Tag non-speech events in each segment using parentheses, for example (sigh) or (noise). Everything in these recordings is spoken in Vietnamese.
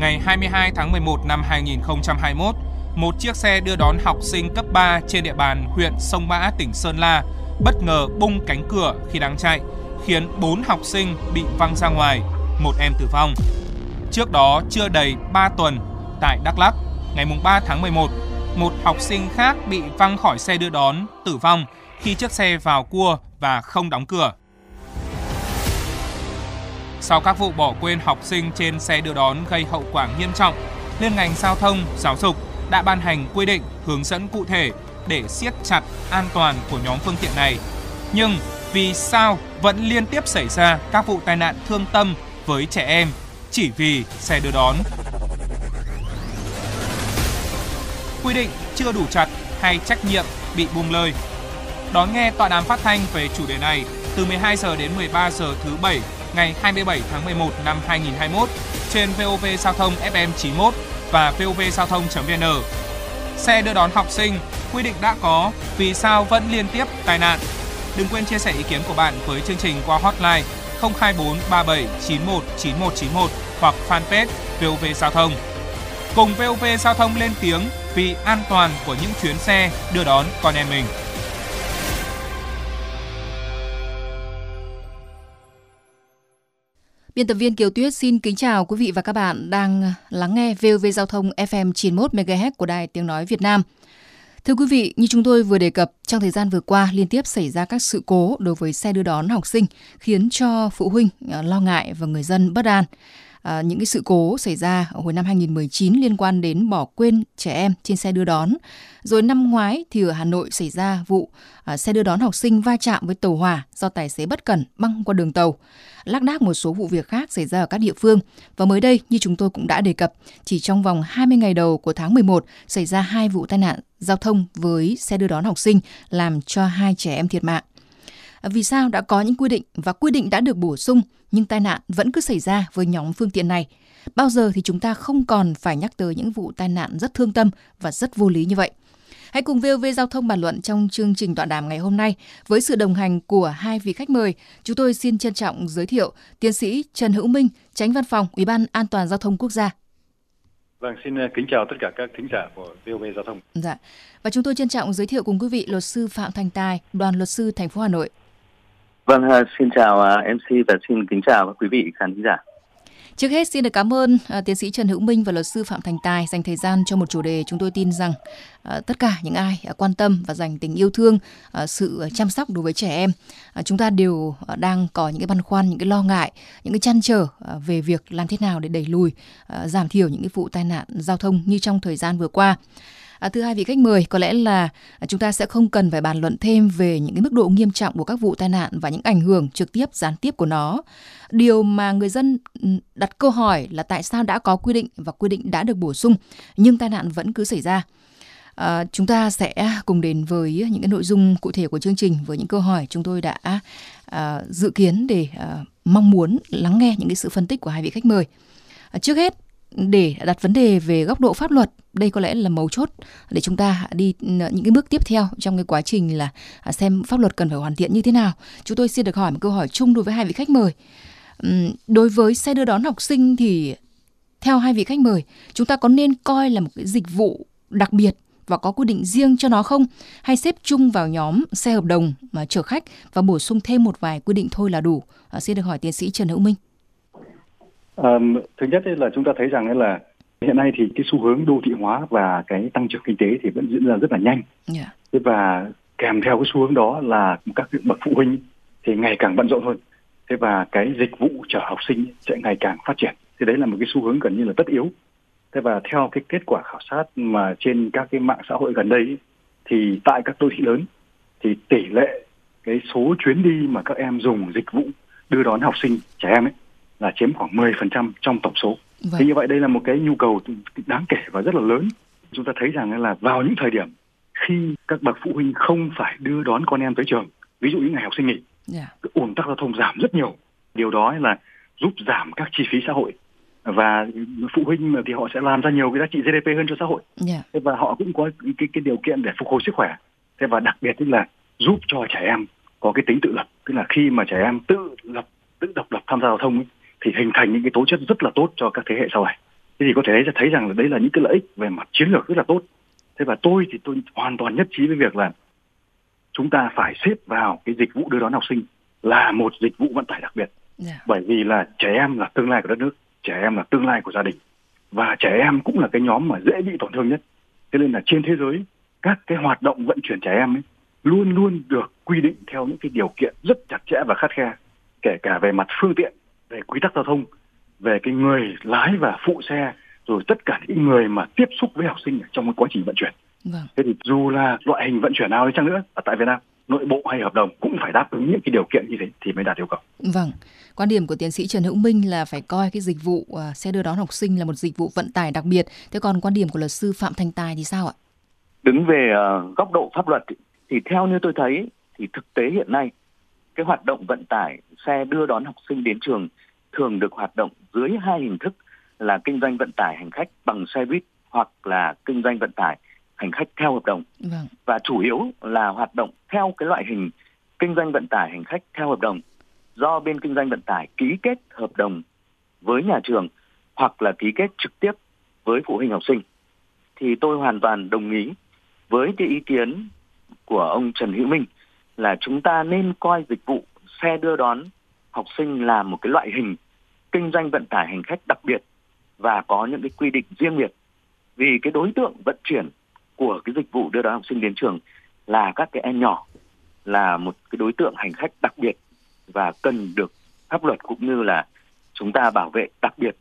ngày 22 tháng 11 năm 2021, một chiếc xe đưa đón học sinh cấp 3 trên địa bàn huyện Sông Mã, tỉnh Sơn La bất ngờ bung cánh cửa khi đang chạy, khiến 4 học sinh bị văng ra ngoài, một em tử vong. Trước đó chưa đầy 3 tuần, tại Đắk Lắk, ngày 3 tháng 11, một học sinh khác bị văng khỏi xe đưa đón, tử vong khi chiếc xe vào cua và không đóng cửa sau các vụ bỏ quên học sinh trên xe đưa đón gây hậu quả nghiêm trọng, liên ngành giao thông, giáo dục đã ban hành quy định hướng dẫn cụ thể để siết chặt an toàn của nhóm phương tiện này. Nhưng vì sao vẫn liên tiếp xảy ra các vụ tai nạn thương tâm với trẻ em chỉ vì xe đưa đón? Quy định chưa đủ chặt hay trách nhiệm bị buông lơi. Đón nghe tọa đàm phát thanh về chủ đề này từ 12 giờ đến 13 giờ thứ bảy ngày 27 tháng 11 năm 2021 trên VOV Giao thông FM 91 và VOV Giao thông.vn. Xe đưa đón học sinh, quy định đã có, vì sao vẫn liên tiếp tai nạn? Đừng quên chia sẻ ý kiến của bạn với chương trình qua hotline 024 37 91 91 91 hoặc fanpage VOV Giao thông. Cùng VOV Giao thông lên tiếng vì an toàn của những chuyến xe đưa đón con em mình. Biên tập viên Kiều Tuyết xin kính chào quý vị và các bạn đang lắng nghe VOV Giao thông FM 91 MHz của Đài Tiếng nói Việt Nam. Thưa quý vị, như chúng tôi vừa đề cập, trong thời gian vừa qua liên tiếp xảy ra các sự cố đối với xe đưa đón học sinh khiến cho phụ huynh ờ, lo ngại và người dân bất an. À, những cái sự cố xảy ra hồi năm 2019 liên quan đến bỏ quên trẻ em trên xe đưa đón. Rồi năm ngoái thì ở Hà Nội xảy ra vụ à, xe đưa đón học sinh va chạm với tàu hỏa do tài xế bất cẩn băng qua đường tàu. Lác đác một số vụ việc khác xảy ra ở các địa phương. Và mới đây, như chúng tôi cũng đã đề cập, chỉ trong vòng 20 ngày đầu của tháng 11 xảy ra hai vụ tai nạn giao thông với xe đưa đón học sinh làm cho hai trẻ em thiệt mạng vì sao đã có những quy định và quy định đã được bổ sung nhưng tai nạn vẫn cứ xảy ra với nhóm phương tiện này. Bao giờ thì chúng ta không còn phải nhắc tới những vụ tai nạn rất thương tâm và rất vô lý như vậy. Hãy cùng VOV Giao thông bàn luận trong chương trình tọa đàm ngày hôm nay với sự đồng hành của hai vị khách mời. Chúng tôi xin trân trọng giới thiệu tiến sĩ Trần Hữu Minh, tránh văn phòng Ủy ban An toàn Giao thông Quốc gia. Vâng, xin ờ, kính chào tất cả các thính giả của VOV Giao thông. Dạ. Và chúng tôi trân trọng giới thiệu cùng quý vị luật sư Phạm Thành Tài, đoàn luật sư thành phố Hà Nội. Vâng, à, xin chào à, MC và xin kính chào quý vị khán giả. Trước hết xin được cảm ơn à, tiến sĩ Trần Hữu Minh và luật sư Phạm Thành Tài dành thời gian cho một chủ đề chúng tôi tin rằng tất cả những ai quan tâm và dành tình yêu thương, sự chăm sóc đối với trẻ em, chúng ta đều đang có những cái băn khoăn, những cái lo ngại, những cái chăn trở về việc làm thế nào để đẩy lùi, giảm thiểu những cái vụ tai nạn giao thông như trong thời gian vừa qua. À, thưa hai vị khách mời, có lẽ là à, chúng ta sẽ không cần phải bàn luận thêm về những cái mức độ nghiêm trọng của các vụ tai nạn và những ảnh hưởng trực tiếp, gián tiếp của nó. Điều mà người dân đặt câu hỏi là tại sao đã có quy định và quy định đã được bổ sung nhưng tai nạn vẫn cứ xảy ra. À, chúng ta sẽ cùng đến với những cái nội dung cụ thể của chương trình với những câu hỏi chúng tôi đã à, dự kiến để à, mong muốn lắng nghe những cái sự phân tích của hai vị khách mời. À, trước hết để đặt vấn đề về góc độ pháp luật đây có lẽ là mấu chốt để chúng ta đi ờ, những cái bước tiếp theo trong cái quá trình là à, xem pháp luật cần phải hoàn thiện như thế nào chúng tôi xin được hỏi một câu hỏi chung đối với hai vị khách mời đối với xe đưa đón học sinh thì theo hai vị khách mời chúng ta có nên coi là một cái dịch vụ đặc biệt và có quy định riêng cho nó không hay xếp chung vào nhóm xe hợp đồng mà chở khách và bổ sung thêm một vài quy định thôi là đủ à, xin được hỏi tiến sĩ trần hữu minh Um, thứ nhất là chúng ta thấy rằng là hiện nay thì cái xu hướng đô thị hóa và cái tăng trưởng kinh tế thì vẫn diễn ra rất là nhanh yeah. Dạ. và kèm theo cái xu hướng đó là các bậc phụ huynh thì ngày càng bận rộn hơn thế và cái dịch vụ chở học sinh sẽ ngày càng phát triển thì đấy là một cái xu hướng gần như là tất yếu thế và theo cái kết quả khảo sát mà trên các cái mạng xã hội gần đây thì tại các đô thị lớn thì tỷ lệ cái số chuyến đi mà các em dùng dịch vụ đưa đón học sinh trẻ em ấy là chiếm khoảng 10% trong tổng số. Vậy Thế vâng. như vậy đây là một cái nhu cầu đáng kể và rất là lớn. Chúng ta thấy rằng là vào những thời điểm khi các bậc phụ huynh không phải đưa đón con em tới trường, ví dụ những ngày học sinh nghỉ, yeah. Dạ. ủn tắc giao thông giảm rất nhiều. Điều đó là giúp giảm các chi phí xã hội và phụ huynh thì họ sẽ làm ra nhiều cái giá trị GDP hơn cho xã hội yeah. Dạ. và họ cũng có cái cái điều kiện để phục hồi sức khỏe thế và đặc biệt là giúp cho trẻ em có cái tính tự lập tức là khi mà trẻ em tự lập tự độc lập tham gia giao thông ấy, thì hình thành những cái tố chất rất là tốt cho các thế hệ sau này thế thì có thể thấy rằng là đấy là những cái lợi ích về mặt chiến lược rất là tốt thế và tôi thì tôi hoàn toàn nhất trí với việc là chúng ta phải xếp vào cái dịch vụ đưa đón học sinh là một dịch vụ vận tải đặc biệt yeah. Dạ. bởi vì là trẻ em là tương lai của đất nước trẻ em là tương lai của gia đình và trẻ em cũng là cái nhóm mà dễ bị tổn thương nhất thế nên là trên thế giới các cái hoạt động vận chuyển trẻ em ấy luôn luôn được quy định theo những cái điều kiện rất chặt chẽ và khắt khe kể cả về mặt phương tiện về quy tắc giao thông về cái người lái và phụ xe rồi tất cả những người mà tiếp xúc với học sinh trong cái quá trình vận chuyển vâng. thế thì dù là loại hình vận chuyển nào đi chăng nữa ở tại Việt Nam nội bộ hay hợp đồng cũng phải đáp ứng những cái điều kiện như thế thì mới đạt yêu cầu. Vâng, quan điểm của tiến sĩ Trần Hữu Minh là phải coi cái dịch vụ à, xe đưa đón học sinh là một dịch vụ vận tải đặc biệt. Thế còn quan điểm của luật sư Phạm Thành Tài thì sao ạ? Đứng về à, góc độ pháp luật thì theo như tôi thấy thì thực tế hiện nay cái hoạt động vận tải xe đưa đón học sinh đến trường thường được hoạt động dưới hai hình thức là kinh doanh vận tải hành khách bằng xe buýt hoặc là kinh doanh vận tải hành khách theo hợp đồng vâng. và chủ yếu là hoạt động theo cái loại hình kinh doanh vận tải hành khách theo hợp đồng do bên kinh doanh vận tải ký kết hợp đồng với nhà trường hoặc là ký kết trực tiếp với phụ huynh học sinh thì tôi hoàn toàn đồng ý với cái ý kiến của ông Trần Hữu Minh là chúng ta nên coi dịch vụ xe đưa đón học sinh là một cái loại hình kinh doanh vận tải hành khách đặc biệt và có những cái quy định riêng biệt vì cái đối tượng vận chuyển của cái dịch vụ đưa đón học sinh đến trường là các cái em nhỏ là một cái đối tượng hành khách đặc biệt và cần được pháp luật cũng như là chúng ta bảo vệ đặc biệt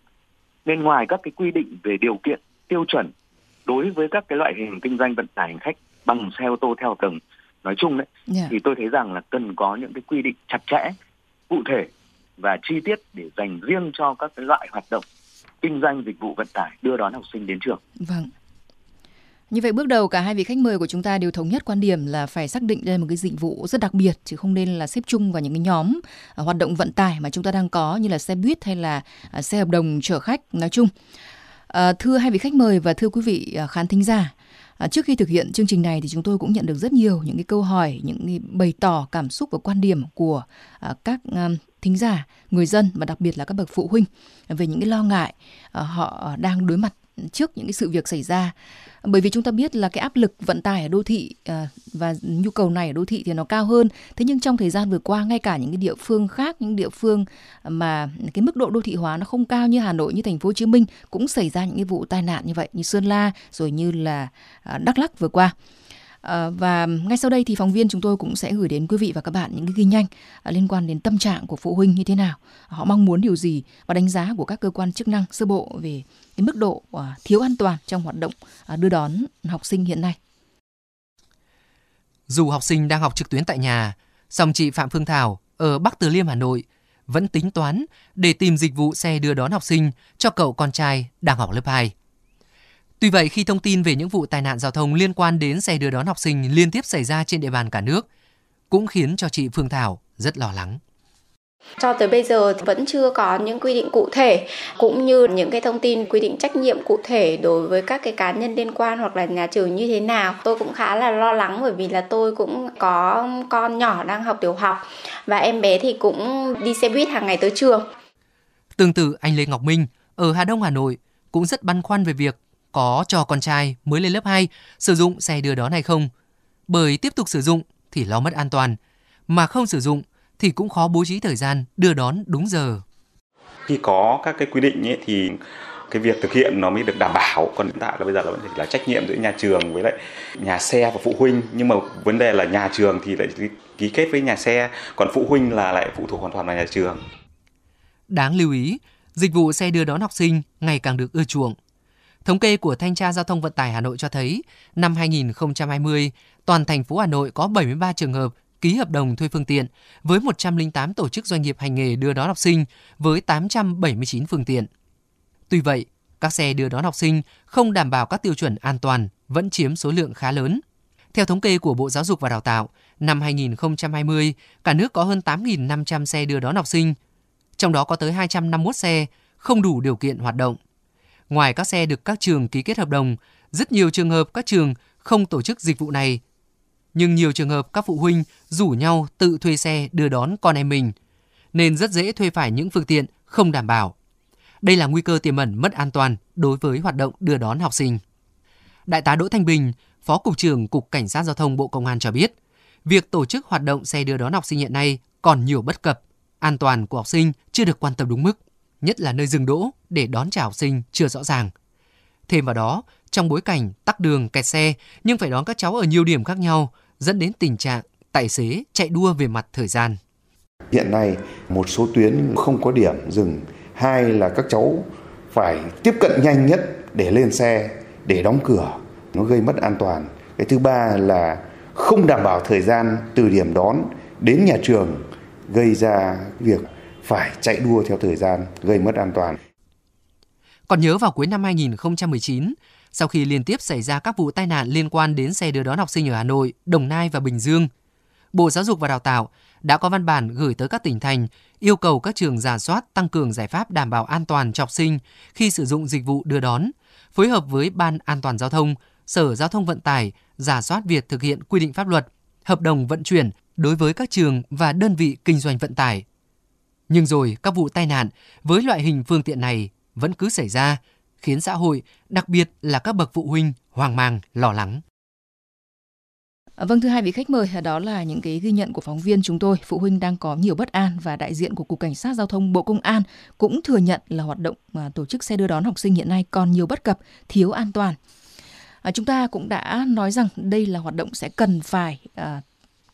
nên ngoài các cái quy định về điều kiện tiêu chuẩn đối với các cái loại hình kinh doanh vận tải hành khách bằng xe ô tô theo tầng nói chung đấy yeah. Dạ. thì tôi thấy rằng là cần có những cái quy định chặt chẽ cụ thể và chi tiết để dành riêng cho các cái loại hoạt động kinh doanh dịch vụ vận tải đưa đón học sinh đến trường. Vâng. Như vậy bước đầu cả hai vị khách mời của chúng ta đều thống nhất quan điểm là phải xác định đây là một cái dịch vụ rất đặc biệt chứ không nên là xếp chung vào những cái nhóm à, hoạt động vận tải mà chúng ta đang có như là xe buýt hay là à, xe hợp đồng chở khách nói chung. À, thưa hai vị khách mời và thưa quý vị à, khán thính giả, À, trước khi thực hiện chương trình này thì chúng tôi cũng nhận được rất nhiều những cái câu hỏi, những cái bày tỏ cảm xúc và quan điểm của à, các à, thính giả, người dân và đặc biệt là các bậc phụ huynh về những cái lo ngại à, họ đang đối mặt trước những cái sự việc xảy ra bởi vì chúng ta biết là cái áp lực vận tải ở đô thị à, và nhu cầu này ở đô thị thì nó cao hơn thế nhưng trong thời gian vừa qua ngay cả những cái địa phương khác những địa phương mà cái mức độ đô thị hóa nó không cao như Hà Nội như thành phố Hồ Chí Minh cũng xảy ra những cái vụ tai nạn như vậy như Sơn La rồi như là à, Đắk lắc vừa qua Ờ, và ngay sau đây thì phóng viên chúng tôi cũng sẽ gửi đến quý vị và các bạn những cái ghi nhanh ờ, liên quan đến tâm trạng của phụ huynh như thế nào, họ mong muốn điều gì và đánh giá của các cơ quan chức năng sơ bộ về cái mức độ ờ, thiếu an toàn trong hoạt động đưa đón học sinh hiện nay. Dù học sinh đang học trực tuyến tại nhà, song chị Phạm Phương Thảo ở Bắc Từ Liêm Hà Nội vẫn tính toán để tìm dịch vụ xe đưa đón học sinh cho cậu con trai đang học lớp 2. Tuy vậy, khi thông tin về những vụ tai nạn giao thông liên quan đến xe đưa đón học sinh liên tiếp xảy ra trên địa bàn cả nước, cũng khiến cho chị Phương Thảo rất lo lắng. Cho tới bây giờ vẫn chưa có những quy định cụ thể cũng như những cái thông tin quy định trách nhiệm cụ thể đối với các cái cá nhân liên quan hoặc là nhà trường như thế nào. Tôi cũng khá là lo lắng bởi vì là tôi cũng có con nhỏ đang học tiểu học và em bé thì cũng đi xe buýt hàng ngày tới trường. Tương tự anh Lê Ngọc Minh ở Hà Đông Hà Nội cũng rất băn khoăn về việc có cho con trai mới lên lớp 2 sử dụng xe đưa đón hay không. Bởi tiếp tục sử dụng thì lo mất an toàn, mà không sử dụng thì cũng khó bố trí thời gian đưa đón đúng giờ. Khi có các cái quy định ấy thì cái việc thực hiện nó mới được đảm bảo còn hiện tại là bây giờ là vẫn đề là trách nhiệm giữa nhà trường với lại nhà xe và phụ huynh nhưng mà vấn đề là nhà trường thì lại ký kết với nhà xe còn phụ huynh là lại phụ thuộc hoàn toàn vào nhà trường đáng lưu ý dịch vụ xe đưa đón học sinh ngày càng được ưa chuộng Thống kê của Thanh tra Giao thông Vận tải Hà Nội cho thấy, năm 2020, toàn thành phố Hà Nội có 73 trường hợp ký hợp đồng thuê phương tiện với 108 tổ chức doanh nghiệp hành nghề đưa đón học sinh với 879 phương tiện. Tuy vậy, các xe đưa đón học sinh không đảm bảo các tiêu chuẩn an toàn vẫn chiếm số lượng khá lớn. Theo thống kê của Bộ Giáo dục và Đào tạo, năm 2020, cả nước có hơn 8.500 xe đưa đón học sinh, trong đó có tới 251 xe không đủ điều kiện hoạt động. Ngoài các xe được các trường ký kết hợp đồng, rất nhiều trường hợp các trường không tổ chức dịch vụ này. Nhưng nhiều trường hợp các phụ huynh rủ nhau tự thuê xe đưa đón con em mình, nên rất dễ thuê phải những phương tiện không đảm bảo. Đây là nguy cơ tiềm ẩn mất an toàn đối với hoạt động đưa đón học sinh. Đại tá Đỗ Thanh Bình, Phó Cục trưởng Cục Cảnh sát Giao thông Bộ Công an cho biết, việc tổ chức hoạt động xe đưa đón học sinh hiện nay còn nhiều bất cập, an toàn của học sinh chưa được quan tâm đúng mức nhất là nơi dừng đỗ để đón trả học sinh chưa rõ ràng. Thêm vào đó, trong bối cảnh tắc đường kẹt xe nhưng phải đón các cháu ở nhiều điểm khác nhau dẫn đến tình trạng tài xế chạy đua về mặt thời gian. Hiện nay một số tuyến không có điểm dừng, hai là các cháu phải tiếp cận nhanh nhất để lên xe, để đóng cửa, nó gây mất an toàn. Cái thứ ba là không đảm bảo thời gian từ điểm đón đến nhà trường gây ra việc phải chạy đua theo thời gian gây mất an toàn. Còn nhớ vào cuối năm 2019, sau khi liên tiếp xảy ra các vụ tai nạn liên quan đến xe đưa đón học sinh ở Hà Nội, Đồng Nai và Bình Dương, Bộ Giáo dục và Đào tạo đã có văn bản gửi tới các tỉnh thành yêu cầu các trường giả soát tăng cường giải pháp đảm bảo an toàn cho học sinh khi sử dụng dịch vụ đưa đón, phối hợp với Ban An toàn Giao thông, Sở Giao thông Vận tải giả soát việc thực hiện quy định pháp luật, hợp đồng vận chuyển đối với các trường và đơn vị kinh doanh vận tải nhưng rồi các vụ tai nạn với loại hình phương tiện này vẫn cứ xảy ra, khiến xã hội, đặc biệt là các bậc phụ huynh hoang mang, lo lắng. À, vâng thưa hai vị khách mời, đó là những cái ghi nhận của phóng viên chúng tôi. Phụ huynh đang có nhiều bất an và đại diện của Cục Cảnh sát Giao thông Bộ Công an cũng thừa nhận là hoạt động mà tổ chức xe đưa đón học sinh hiện nay còn nhiều bất cập, thiếu an toàn. À, chúng ta cũng đã nói rằng đây là hoạt động sẽ cần phải à,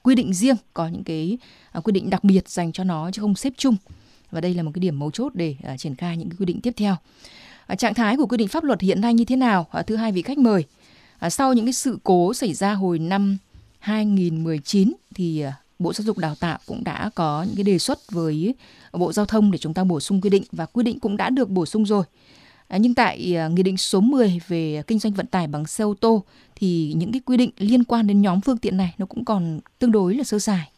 quy định riêng có những cái uh, quy định đặc biệt dành cho nó chứ không xếp chung và đây là một cái điểm mấu chốt để uh, triển khai những cái quy định tiếp theo uh, trạng thái của quy định pháp luật hiện nay như thế nào uh, thưa hai vị khách mời uh, sau những cái sự cố xảy ra hồi năm 2019 thì uh, Bộ Giáo dục Đào tạo cũng đã có những cái đề xuất với Bộ Giao thông để chúng ta bổ sung quy định và quy định cũng đã được bổ sung rồi. À, nhưng tại à, Nghị định số 10 về kinh doanh vận tải bằng xe ô tô thì những cái quy định liên quan đến nhóm phương tiện này nó cũng còn tương đối là sơ sài.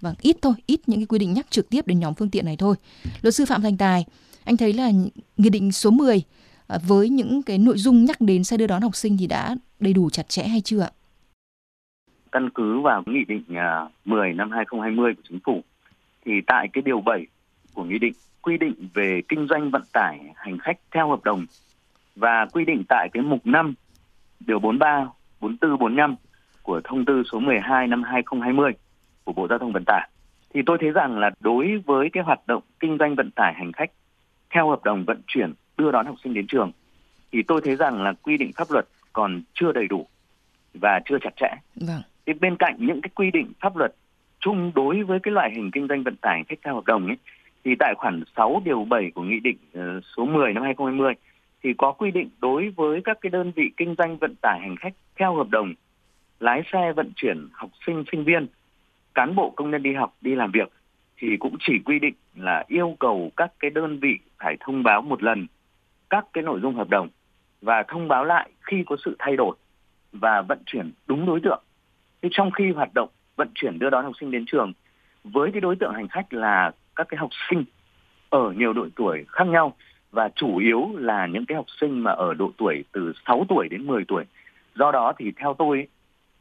và vâng, ít thôi, ít những cái quy định nhắc trực tiếp đến nhóm phương tiện này thôi. Luật sư Phạm Thành Tài, anh thấy là Nghị định số 10 à, với những cái nội dung nhắc đến xe đưa đón học sinh thì đã đầy đủ chặt chẽ hay chưa ạ? Căn cứ vào Nghị định 10 năm 2020 của Chính phủ thì tại cái điều 7 của Nghị định quy định về kinh doanh vận tải hành khách theo hợp đồng và quy định tại cái mục 5 điều 43, 44, 45 của thông tư số 12 năm 2020 của Bộ Giao thông Vận tải thì tôi thấy rằng là đối với cái hoạt động kinh doanh vận tải hành khách theo hợp đồng vận chuyển đưa đón học sinh đến trường thì tôi thấy rằng là quy định pháp luật còn chưa đầy đủ và chưa chặt chẽ. Vâng. Thì bên cạnh những cái quy định pháp luật chung đối với cái loại hình kinh doanh vận tải khách theo hợp đồng ấy thì tại khoản 6 điều 7 của nghị định ờ, số 10 năm 2020 thì có quy định đối với các cái đơn vị kinh doanh vận tải hành khách theo hợp đồng lái xe vận chuyển học sinh sinh viên cán bộ công nhân đi học đi làm việc thì cũng chỉ quy định là yêu cầu các cái đơn vị phải thông báo một lần các cái nội dung hợp đồng và thông báo lại khi có sự thay đổi và vận chuyển đúng đối tượng. Thế trong khi hoạt động vận chuyển đưa đón học sinh đến trường với cái đối tượng hành khách là các cái học sinh ở nhiều độ tuổi khác nhau và chủ yếu là những cái học sinh mà ở độ tuổi từ 6 tuổi đến 10 tuổi. Do đó thì theo tôi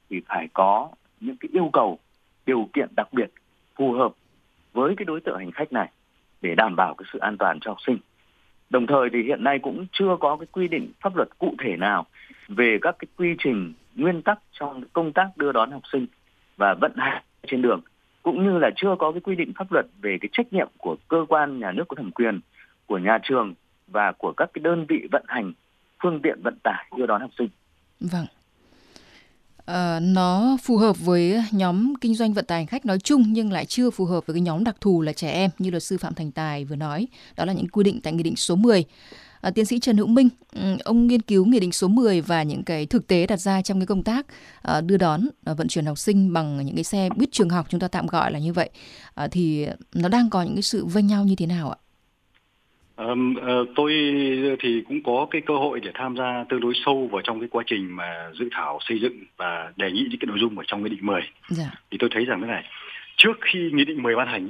thì phải có những cái yêu cầu, điều kiện đặc biệt phù hợp với cái đối tượng hành khách này để đảm bảo cái sự an toàn cho học sinh. Đồng thời thì hiện nay cũng chưa có cái quy định pháp luật cụ thể nào về các cái quy trình, nguyên tắc trong công tác đưa đón học sinh và vận hành trên đường cũng như là chưa có cái quy định pháp luật về cái trách nhiệm của cơ quan nhà nước có thẩm quyền của nhà trường và của các cái đơn vị vận hành phương tiện vận tải đưa đón học sinh. Vâng. À, nó phù hợp với nhóm kinh doanh vận tải hành khách nói chung nhưng lại chưa phù hợp với cái nhóm đặc thù là trẻ em như luật sư Phạm Thành Tài vừa nói. Đó là những quy định tại Nghị định số 10 à, tiến sĩ Trần Hữu Minh, ừ, ông nghiên cứu nghị định số 10 và những cái thực tế đặt ra trong cái công tác à, đưa đón à, vận chuyển học sinh bằng những cái xe buýt trường học chúng ta tạm gọi là như vậy à, thì nó đang có những cái sự vênh nhau như thế nào ạ? Um, uh, tôi thì cũng có cái cơ hội để tham gia tương đối sâu vào trong cái quá trình mà dự thảo xây dựng và đề nghị những cái nội dung ở trong nghị định 10. Yeah. Dạ. Thì tôi thấy rằng thế này, trước khi nghị định 10 ban hành,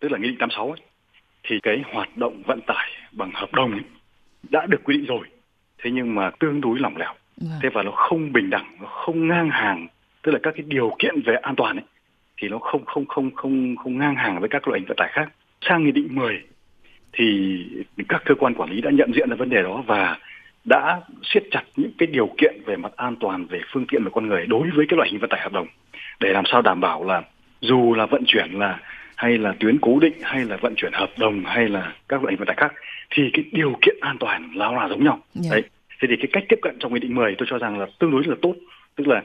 tức là nghị định 86 ấy, thì cái hoạt động vận tải bằng hợp đồng ấy, đã được quy định rồi thế nhưng mà tương đối lỏng lẻo vâng. thế và nó không bình đẳng nó không ngang hàng tức là các cái điều kiện về an toàn ấy thì nó không không không không không ngang hàng với các loại hình vận tải khác sang nghị định 10 thì các cơ quan quản lý đã nhận diện ra vấn đề đó và đã siết chặt những cái điều kiện về mặt an toàn về phương tiện và con người đối với cái loại hình vận tải hợp đồng để làm sao đảm bảo là dù là vận chuyển là hay là tuyến cố định hay là vận chuyển hợp đồng hay là các loại hình vận tải khác thì cái điều kiện an toàn là là giống nhau yeah. Dạ. đấy thế thì cái cách tiếp cận trong nghị định 10 tôi cho rằng là tương đối là tốt tức là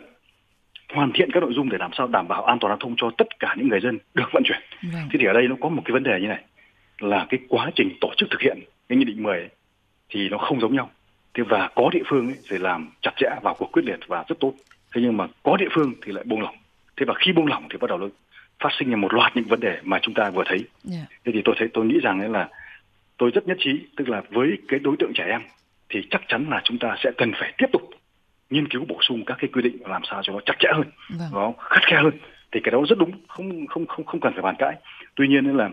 hoàn thiện các nội dung để làm sao đảm bảo an toàn giao thông cho tất cả những người dân được vận chuyển yeah. Vâng. thế thì ở đây nó có một cái vấn đề như này là cái quá trình tổ chức thực hiện cái nghị định 10 ấy, thì nó không giống nhau thế và có địa phương ấy, thì làm chặt chẽ vào cuộc quyết liệt và rất tốt thế nhưng mà có địa phương thì lại buông lỏng thế và khi buông lỏng thì bắt đầu nó phát sinh ra một loạt những vấn đề mà chúng ta vừa thấy yeah. Dạ. thế thì tôi thấy tôi nghĩ rằng ấy là tôi rất nhất trí tức là với cái đối tượng trẻ em thì chắc chắn là chúng ta sẽ cần phải tiếp tục nghiên cứu bổ sung các cái quy định làm sao cho nó chặt chẽ hơn, vâng. nó khắt khe hơn thì cái đó rất đúng, không không không không cần phải bàn cãi. Tuy nhiên là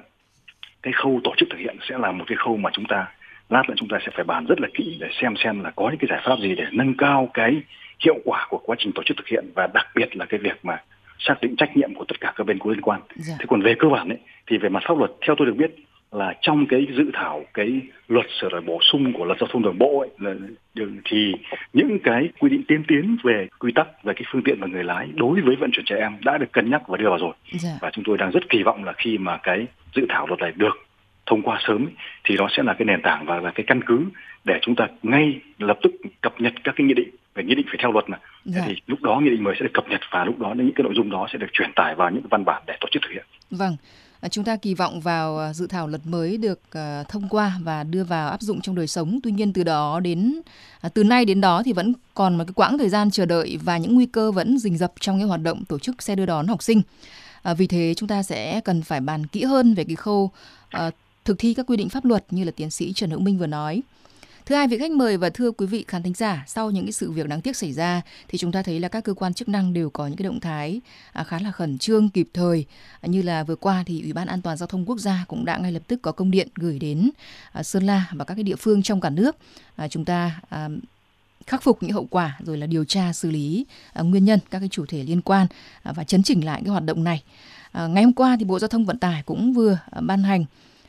cái khâu tổ chức thực hiện sẽ là một cái khâu mà chúng ta lát nữa chúng ta sẽ phải bàn rất là kỹ để xem xem là có những cái giải pháp gì để nâng cao cái hiệu quả của quá trình tổ chức thực hiện và đặc biệt là cái việc mà xác định trách nhiệm của tất cả các bên có liên quan. Dạ. Thế còn về cơ bản ấy, thì về mặt pháp luật theo tôi được biết là trong cái dự thảo cái luật sửa đổi bổ sung của luật giao thông đường bộ ấy, là, ừ, thì những cái quy định tiên tiến về quy tắc về cái phương tiện và người lái đối với vận chuyển trẻ em đã được cân nhắc và đưa vào rồi dạ. và chúng tôi đang rất kỳ vọng là khi mà cái dự thảo luật này được thông qua sớm thì nó sẽ là cái nền tảng và là cái căn cứ để chúng ta ngay lập tức cập nhật các cái nghị định về nghị định phải theo luật mà dạ. thì lúc đó nghị định mới sẽ được cập nhật và lúc đó những cái nội dung đó sẽ được truyền tải vào những văn bản để tổ chức thực hiện. Vâng. À, chúng ta kỳ vọng vào à, dự thảo luật mới được à, thông qua và đưa vào áp dụng trong đời sống. Tuy nhiên từ đó đến từ nay đến đó thì vẫn còn một cái quãng thời gian chờ đợi và những nguy cơ vẫn rình rập trong những hoạt động tổ chức xe đưa đón học sinh. vì thế chúng ta sẽ cần phải bàn kỹ hơn về cái khâu thực thi các quy định pháp luật như là tiến sĩ Trần Hữu Minh vừa nói thứ hai vị khách mời và thưa quý vị khán thính giả, sau những cái sự việc đáng tiếc xảy ra thì chúng ta thấy là các cơ quan chức năng đều có những cái động thái à, khá là khẩn trương, kịp thời. À, như là vừa qua thì Ủy ban An toàn giao thông quốc gia cũng đã ngay lập tức có công điện gửi đến à, Sơn La và các cái địa phương trong cả nước. Chúng ta khắc phục những hậu quả rồi là điều tra xử lý nguyên nhân các cái chủ thể liên quan và chấn chỉnh lại cái hoạt động này. ngày hôm qua thì Bộ Giao thông Vận tải cũng vừa ban hành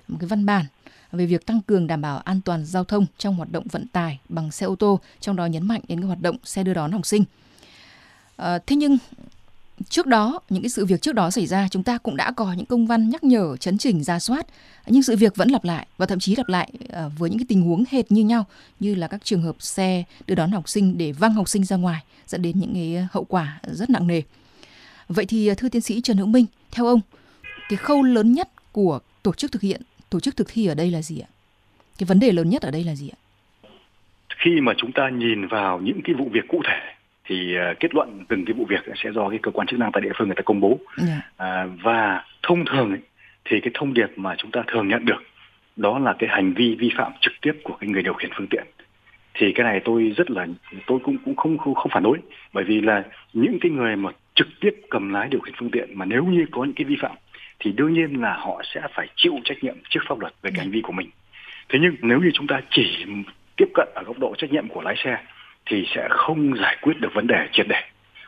một cái văn bản về việc tăng cường đảm bảo an toàn giao thông trong hoạt động vận tải bằng xe ô tô, trong đó nhấn mạnh đến cái hoạt động xe đưa đón học sinh. À, thế nhưng trước đó những cái sự việc trước đó xảy ra chúng ta cũng đã có những công văn nhắc nhở chấn chỉnh ra soát nhưng sự việc vẫn lặp lại và thậm chí lặp lại ờ, với những cái tình huống hệt như nhau như là các trường hợp xe đưa đón học sinh để văng học sinh ra ngoài dẫn đến những cái hậu quả rất nặng nề vậy thì ờ, thưa tiến sĩ trần hữu minh theo ông cái khâu lớn nhất của tổ chức thực hiện tổ chức thực thi ở đây là gì ạ? Cái vấn đề lớn nhất ở đây là gì ạ? Khi mà chúng ta nhìn vào những cái vụ việc cụ thể thì ờ, kết luận từng cái vụ việc sẽ do cái cơ quan chức năng tại địa phương người ta công bố yeah. Dạ. à, và thông thường ấy, thì cái thông điệp mà chúng ta thường nhận được đó là cái hành vi vi phạm trực tiếp của cái người điều khiển phương tiện thì cái này tôi rất là tôi cũng cũng không không, không phản đối bởi vì là những cái người mà trực tiếp cầm lái điều khiển phương tiện mà nếu như có những cái vi phạm thì đương nhiên là họ sẽ phải chịu trách nhiệm trước pháp luật về cái dạ. hành vi của mình thế nhưng nếu như chúng ta chỉ tiếp cận ở góc độ trách nhiệm của lái xe thì sẽ không giải quyết được vấn đề triệt để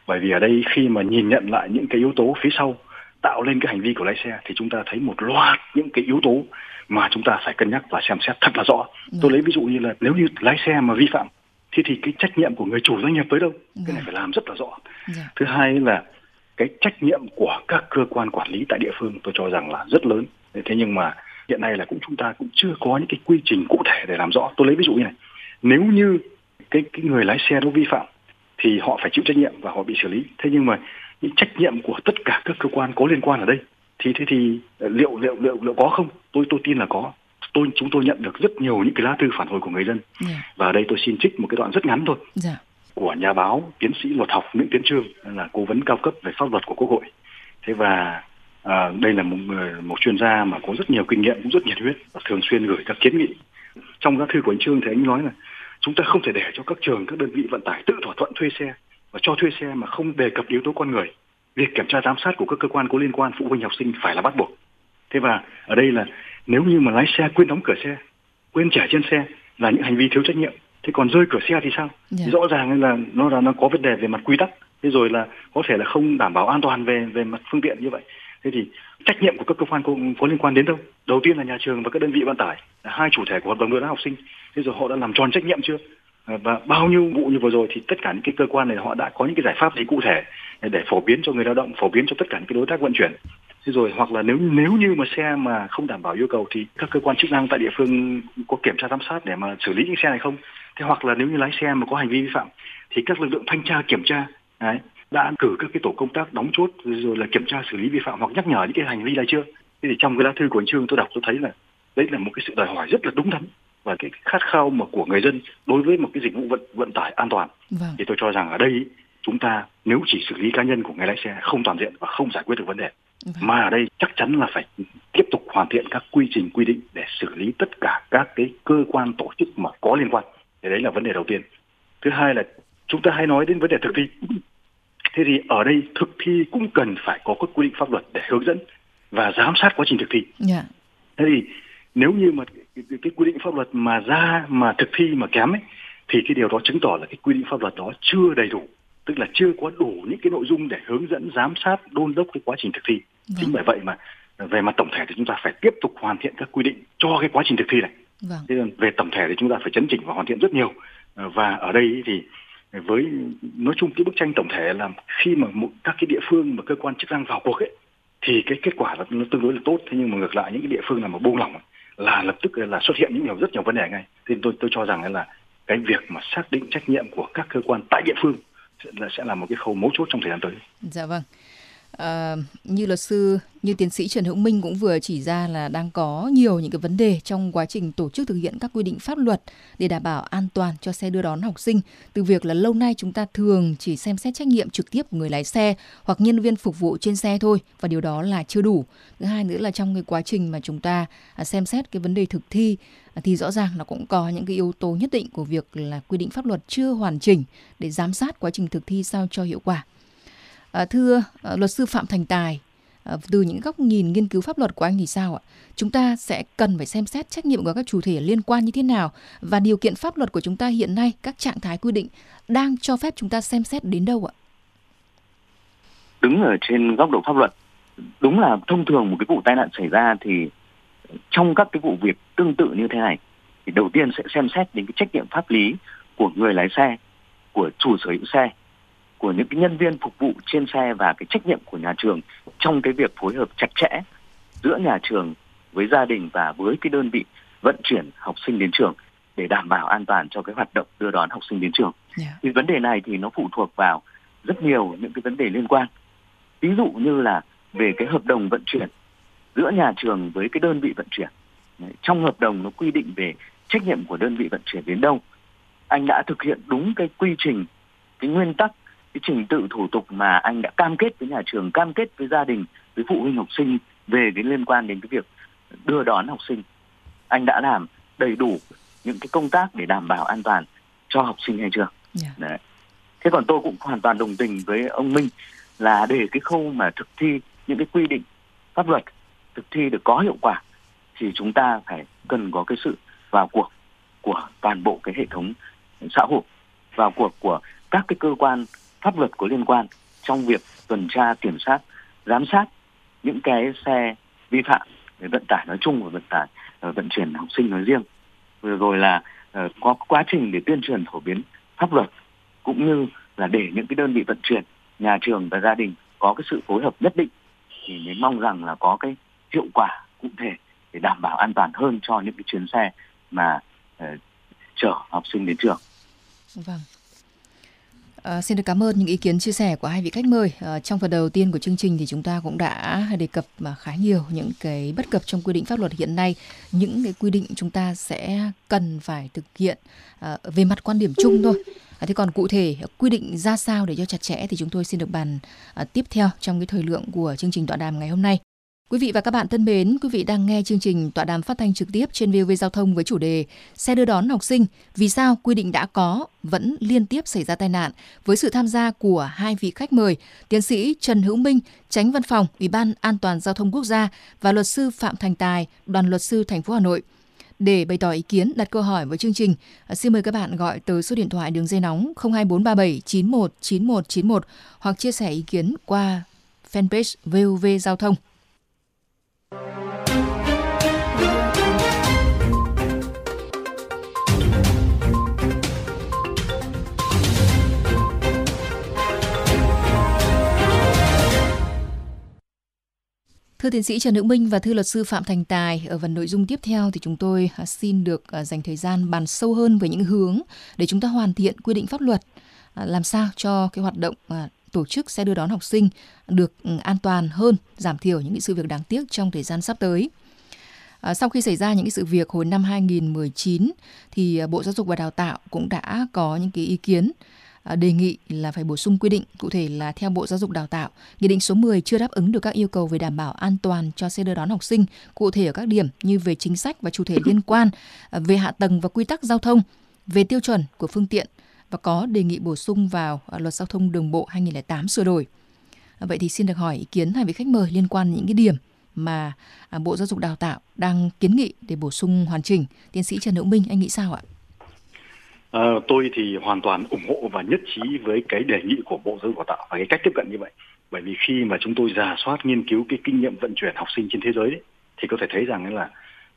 bởi vì ở đây khi mà nhìn nhận lại những cái yếu tố phía sau tạo lên cái hành vi của lái xe thì chúng ta thấy một loạt những cái yếu tố mà chúng ta phải cân nhắc và xem xét thật là rõ. Dạ. Tôi lấy ví dụ như là nếu như lái xe mà vi phạm thì thì cái trách nhiệm của người chủ doanh nghiệp tới đâu? Cái này dạ. phải làm rất là rõ. Thứ hai là cái trách nhiệm của các cơ quan quản lý tại địa phương tôi cho rằng là rất lớn thế nhưng mà hiện nay là cũng chúng ta cũng chưa có những cái quy trình cụ thể để làm rõ tôi lấy ví dụ như này nếu như cái cái người lái xe nó vi phạm thì họ phải chịu trách nhiệm và họ bị xử lý thế nhưng mà những trách nhiệm của tất cả các cơ quan có liên quan ở đây thì thế thì liệu liệu liệu liệu có không tôi tôi tin là có tôi chúng tôi nhận được rất nhiều những cái lá thư phản hồi của người dân yeah. Dạ. và ở đây tôi xin trích một cái đoạn rất ngắn thôi yeah. Dạ của nhà báo tiến sĩ luật học Nguyễn Tiến Trương là cố vấn cao cấp về pháp luật của Quốc hội. Thế và à, đây là một người một chuyên gia mà có rất nhiều kinh nghiệm cũng rất nhiệt huyết và thường xuyên gửi các kiến nghị. Trong các thư của anh Trương thì anh nói là chúng ta không thể để cho các trường các đơn vị vận tải tự thỏa thuận thuê xe và cho thuê xe mà không đề cập yếu tố con người. Việc kiểm tra giám sát của các cơ quan có liên quan phụ huynh học sinh phải là bắt buộc. Thế và ở đây là nếu như mà lái xe quên đóng cửa xe, quên trả trên xe là những hành vi thiếu trách nhiệm thế còn rơi cửa xe thì sao yeah. Dạ. rõ ràng là nó là nó có vấn đề về mặt quy tắc thế rồi là có thể là không đảm bảo an toàn về về mặt phương tiện như vậy thế thì trách nhiệm của các cơ quan có, có liên quan đến đâu đầu tiên là nhà trường và các đơn vị vận tải là hai chủ thể của hợp đồng đưa tác học sinh thế rồi họ đã làm tròn trách nhiệm chưa à, và bao nhiêu vụ như vừa rồi thì tất cả những cái cơ quan này họ đã có những cái giải pháp gì cụ thể để phổ biến cho người lao động phổ biến cho tất cả những cái đối tác vận chuyển thế rồi hoặc là nếu nếu như mà xe mà không đảm bảo yêu cầu thì các cơ quan chức năng tại địa phương có kiểm tra giám sát để mà xử lý những xe này không thế hoặc là nếu như lái xe mà có hành vi vi phạm thì các lực lượng thanh tra kiểm tra đấy, đã cử các cái tổ công tác đóng chốt rồi là kiểm tra xử lý vi phạm hoặc nhắc nhở những cái hành vi này chưa thế thì trong cái lá thư của anh trương tôi đọc tôi thấy là đấy là một cái sự đòi hỏi rất là đúng đắn và cái khát khao mà của người dân đối với một cái dịch vụ vận vận tải an toàn vâng. thì tôi cho rằng ở đây chúng ta nếu chỉ xử lý cá nhân của người lái xe không toàn diện và không giải quyết được vấn đề vâng. mà ở đây chắc chắn là phải tiếp tục hoàn thiện các quy trình quy định để xử lý tất cả các cái cơ quan tổ chức mà có liên quan thì đấy là vấn đề đầu tiên thứ hai là chúng ta hay nói đến vấn đề thực thi thế thì ở đây thực thi cũng cần phải có các quy định pháp luật để hướng dẫn và giám sát quá trình thực thi yeah. Dạ. thế thì nếu như mà cái, cái quy định pháp luật mà ra mà thực thi mà kém ấy thì cái điều đó chứng tỏ là cái quy định pháp luật đó chưa đầy đủ tức là chưa có đủ những cái nội dung để hướng dẫn giám sát đôn đốc cái quá trình thực thi yeah. Dạ. chính bởi vậy mà về mặt tổng thể thì chúng ta phải tiếp tục hoàn thiện các quy định cho cái quá trình thực thi này Vâng. Thế về tổng thể thì chúng ta phải chấn chỉnh và hoàn thiện rất nhiều. Ờ, và ở đây thì với nói chung cái bức tranh tổng thể là khi mà các cái địa phương và cơ quan chức năng vào cuộc ấy thì cái kết quả là nó tương đối là tốt thế nhưng mà ngược lại những cái địa phương nào mà buông lỏng là lập tức là xuất hiện những nhiều rất nhiều vấn đề ngay thì tôi tôi cho rằng là cái việc mà xác định trách nhiệm của các cơ quan tại địa phương sẽ là, sẽ là một cái khâu mấu chốt trong thời gian tới. Dạ vâng. À, như luật sư, như tiến sĩ Trần Hữu Minh cũng vừa chỉ ra là đang có nhiều những cái vấn đề trong quá trình tổ chức thực hiện các quy định pháp luật để đảm bảo an toàn cho xe đưa đón học sinh. Từ việc là lâu nay chúng ta thường chỉ xem xét trách nhiệm trực tiếp của người lái xe hoặc nhân viên phục vụ trên xe thôi và điều đó là chưa đủ. Thứ hai nữa là trong cái quá trình mà chúng ta à, xem xét cái vấn đề thực thi à, thì rõ ràng nó cũng có những cái yếu tố nhất định của việc là quy định pháp luật chưa hoàn chỉnh để giám sát quá trình thực thi sao cho hiệu quả Ờ, thưa ờ, luật sư Phạm Thành Tài, ờ, từ những góc nhìn nghiên cứu pháp luật của anh thì sao ạ? Chúng ta sẽ cần phải xem xét trách nhiệm của các chủ thể liên quan như thế nào và điều kiện pháp luật của chúng ta hiện nay, các trạng thái quy định đang cho phép chúng ta xem xét đến đâu ạ? Đứng ở trên góc độ pháp luật, đúng là thông thường một cái vụ tai nạn xảy ra thì trong các cái vụ việc tương tự như thế này thì đầu tiên sẽ xem xét đến cái trách nhiệm pháp lý của người lái xe, của chủ sở hữu xe của những cái nhân viên phục vụ trên xe và cái trách nhiệm của nhà trường trong cái việc phối hợp chặt chẽ giữa nhà trường với gia đình và với cái đơn vị vận chuyển học sinh đến trường để đảm bảo an toàn cho cái hoạt động đưa đón học sinh đến trường. Yeah. Dạ. Thì vấn đề này thì nó phụ thuộc vào rất nhiều những cái vấn đề liên quan. Ví dụ như là về cái hợp đồng vận chuyển giữa nhà trường với cái đơn vị vận chuyển. Trong hợp đồng nó quy định về trách nhiệm của đơn vị vận chuyển đến đâu. Anh đã thực hiện đúng cái quy trình, cái nguyên tắc cái trình tự thủ tục mà anh đã cam kết với nhà trường cam kết với gia đình với phụ huynh học sinh về cái liên quan đến cái việc đưa đón học sinh anh đã làm đầy đủ những cái công tác để đảm bảo an toàn cho học sinh hay chưa yeah. Dạ. Đấy. thế còn tôi cũng hoàn toàn đồng tình với ông minh là để cái khâu mà thực thi những cái quy định pháp luật thực thi được có hiệu quả thì chúng ta phải cần có cái sự vào cuộc của toàn bộ cái hệ thống xã hội vào cuộc của các cái cơ quan pháp luật có liên quan trong việc tuần tra kiểm soát giám sát những cái xe vi phạm về vận tải nói chung và vận tải ờ, vận chuyển học sinh nói riêng rồi, rồi là ờ, có quá trình để tuyên truyền phổ biến pháp luật cũng như là để những cái đơn vị vận chuyển nhà trường và gia đình có cái sự phối hợp nhất định thì mới mong rằng là có cái hiệu quả cụ thể để đảm bảo an toàn hơn cho những cái chuyến xe mà uh, chở học sinh đến trường. Vâng. À, xin được cảm ơn những ý kiến chia sẻ của hai vị khách mời. À, trong phần đầu tiên của chương trình thì chúng ta cũng đã đề cập mà khá nhiều những cái bất cập trong quy định pháp luật hiện nay, những cái quy định chúng ta sẽ cần phải thực hiện à, về mặt quan điểm chung thôi. À, thế còn cụ thể quy định ra sao để cho chặt chẽ thì chúng tôi xin được bàn à, tiếp theo trong cái thời lượng của chương trình tọa đàm ngày hôm nay. Quý vị và các bạn thân mến, quý vị đang nghe chương trình tọa đàm phát thanh trực tiếp trên VOV Giao thông với chủ đề Xe đưa đón học sinh, vì sao quy định đã có vẫn liên tiếp xảy ra tai nạn với sự tham gia của hai vị khách mời, tiến sĩ Trần Hữu Minh, Tránh Văn phòng Ủy ban An toàn giao thông quốc gia và luật sư Phạm Thành Tài, đoàn luật sư thành phố Hà Nội. Để bày tỏ ý kiến, đặt câu hỏi với chương trình, à, xin mời các bạn gọi tới số điện thoại đường dây nóng 02437 919191 hoặc chia sẻ ý kiến qua fanpage VOV Giao thông. Thưa tiến sĩ Trần Hữu Minh và thưa luật sư Phạm Thành Tài, ở phần nội dung tiếp theo thì chúng tôi à, xin được à, dành thời gian bàn sâu hơn về những hướng để chúng ta hoàn thiện quy định pháp luật à, làm sao cho cái hoạt động tổ chức sẽ đưa đón học sinh được ừ, an toàn hơn, giảm thiểu những sự việc đáng tiếc trong thời gian sắp tới. À, sau khi xảy ra những sự việc hồi năm 2019 thì à, Bộ Giáo dục và Đào tạo cũng đã có những cái ý kiến à, đề nghị là phải bổ sung quy định cụ thể là theo Bộ Giáo dục Đào tạo, Nghị định số 10 chưa đáp ứng được các yêu cầu về đảm bảo an toàn cho xe đưa đón học sinh, cụ thể ở các điểm như về chính sách và chủ thể liên quan, về hạ tầng và quy tắc giao thông, về tiêu chuẩn của phương tiện và có đề nghị bổ sung vào à, luật giao thông đường bộ 2008 sửa đổi. À, vậy thì xin được hỏi ý kiến hai vị khách mời liên quan những cái điểm mà à, Bộ Giáo dục Đào tạo đang kiến nghị để bổ sung hoàn chỉnh. Tiến sĩ Trần Hữu Minh, anh nghĩ sao ạ? À, tôi thì hoàn toàn ủng hộ và nhất trí với cái đề nghị của Bộ Giáo dục Đào tạo và cái cách tiếp cận như vậy. Bởi vì khi mà chúng tôi giả soát nghiên cứu cái kinh nghiệm vận chuyển học sinh trên thế giới ấy, thì có thể thấy rằng là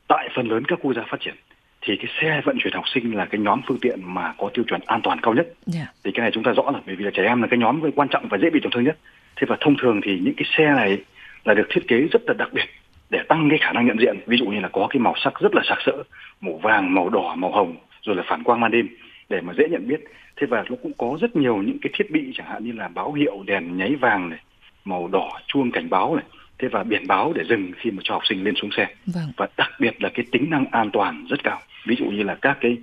tại phần lớn các quốc gia phát triển thì cái xe vận chuyển học sinh là cái nhóm phương tiện mà có tiêu chuẩn an toàn cao nhất. Yeah. Dạ. Thì cái này chúng ta rõ là bởi vì là trẻ em là cái nhóm quan trọng và dễ bị tổn thương nhất. Thế và thông thường thì những cái xe này là được thiết kế rất là đặc biệt để tăng cái khả năng nhận diện. Ví dụ như là có cái màu sắc rất là sặc sỡ, màu vàng, màu đỏ, màu hồng, rồi là phản quang ban đêm để mà dễ nhận biết. Thế và nó cũng có rất nhiều những cái thiết bị chẳng hạn như là báo hiệu đèn nháy vàng này, màu đỏ chuông cảnh báo này, thế và biển báo để dừng khi mà cho học sinh lên xuống xe. Vâng. Và đặc biệt là cái tính năng an toàn rất cao ví dụ như là các cái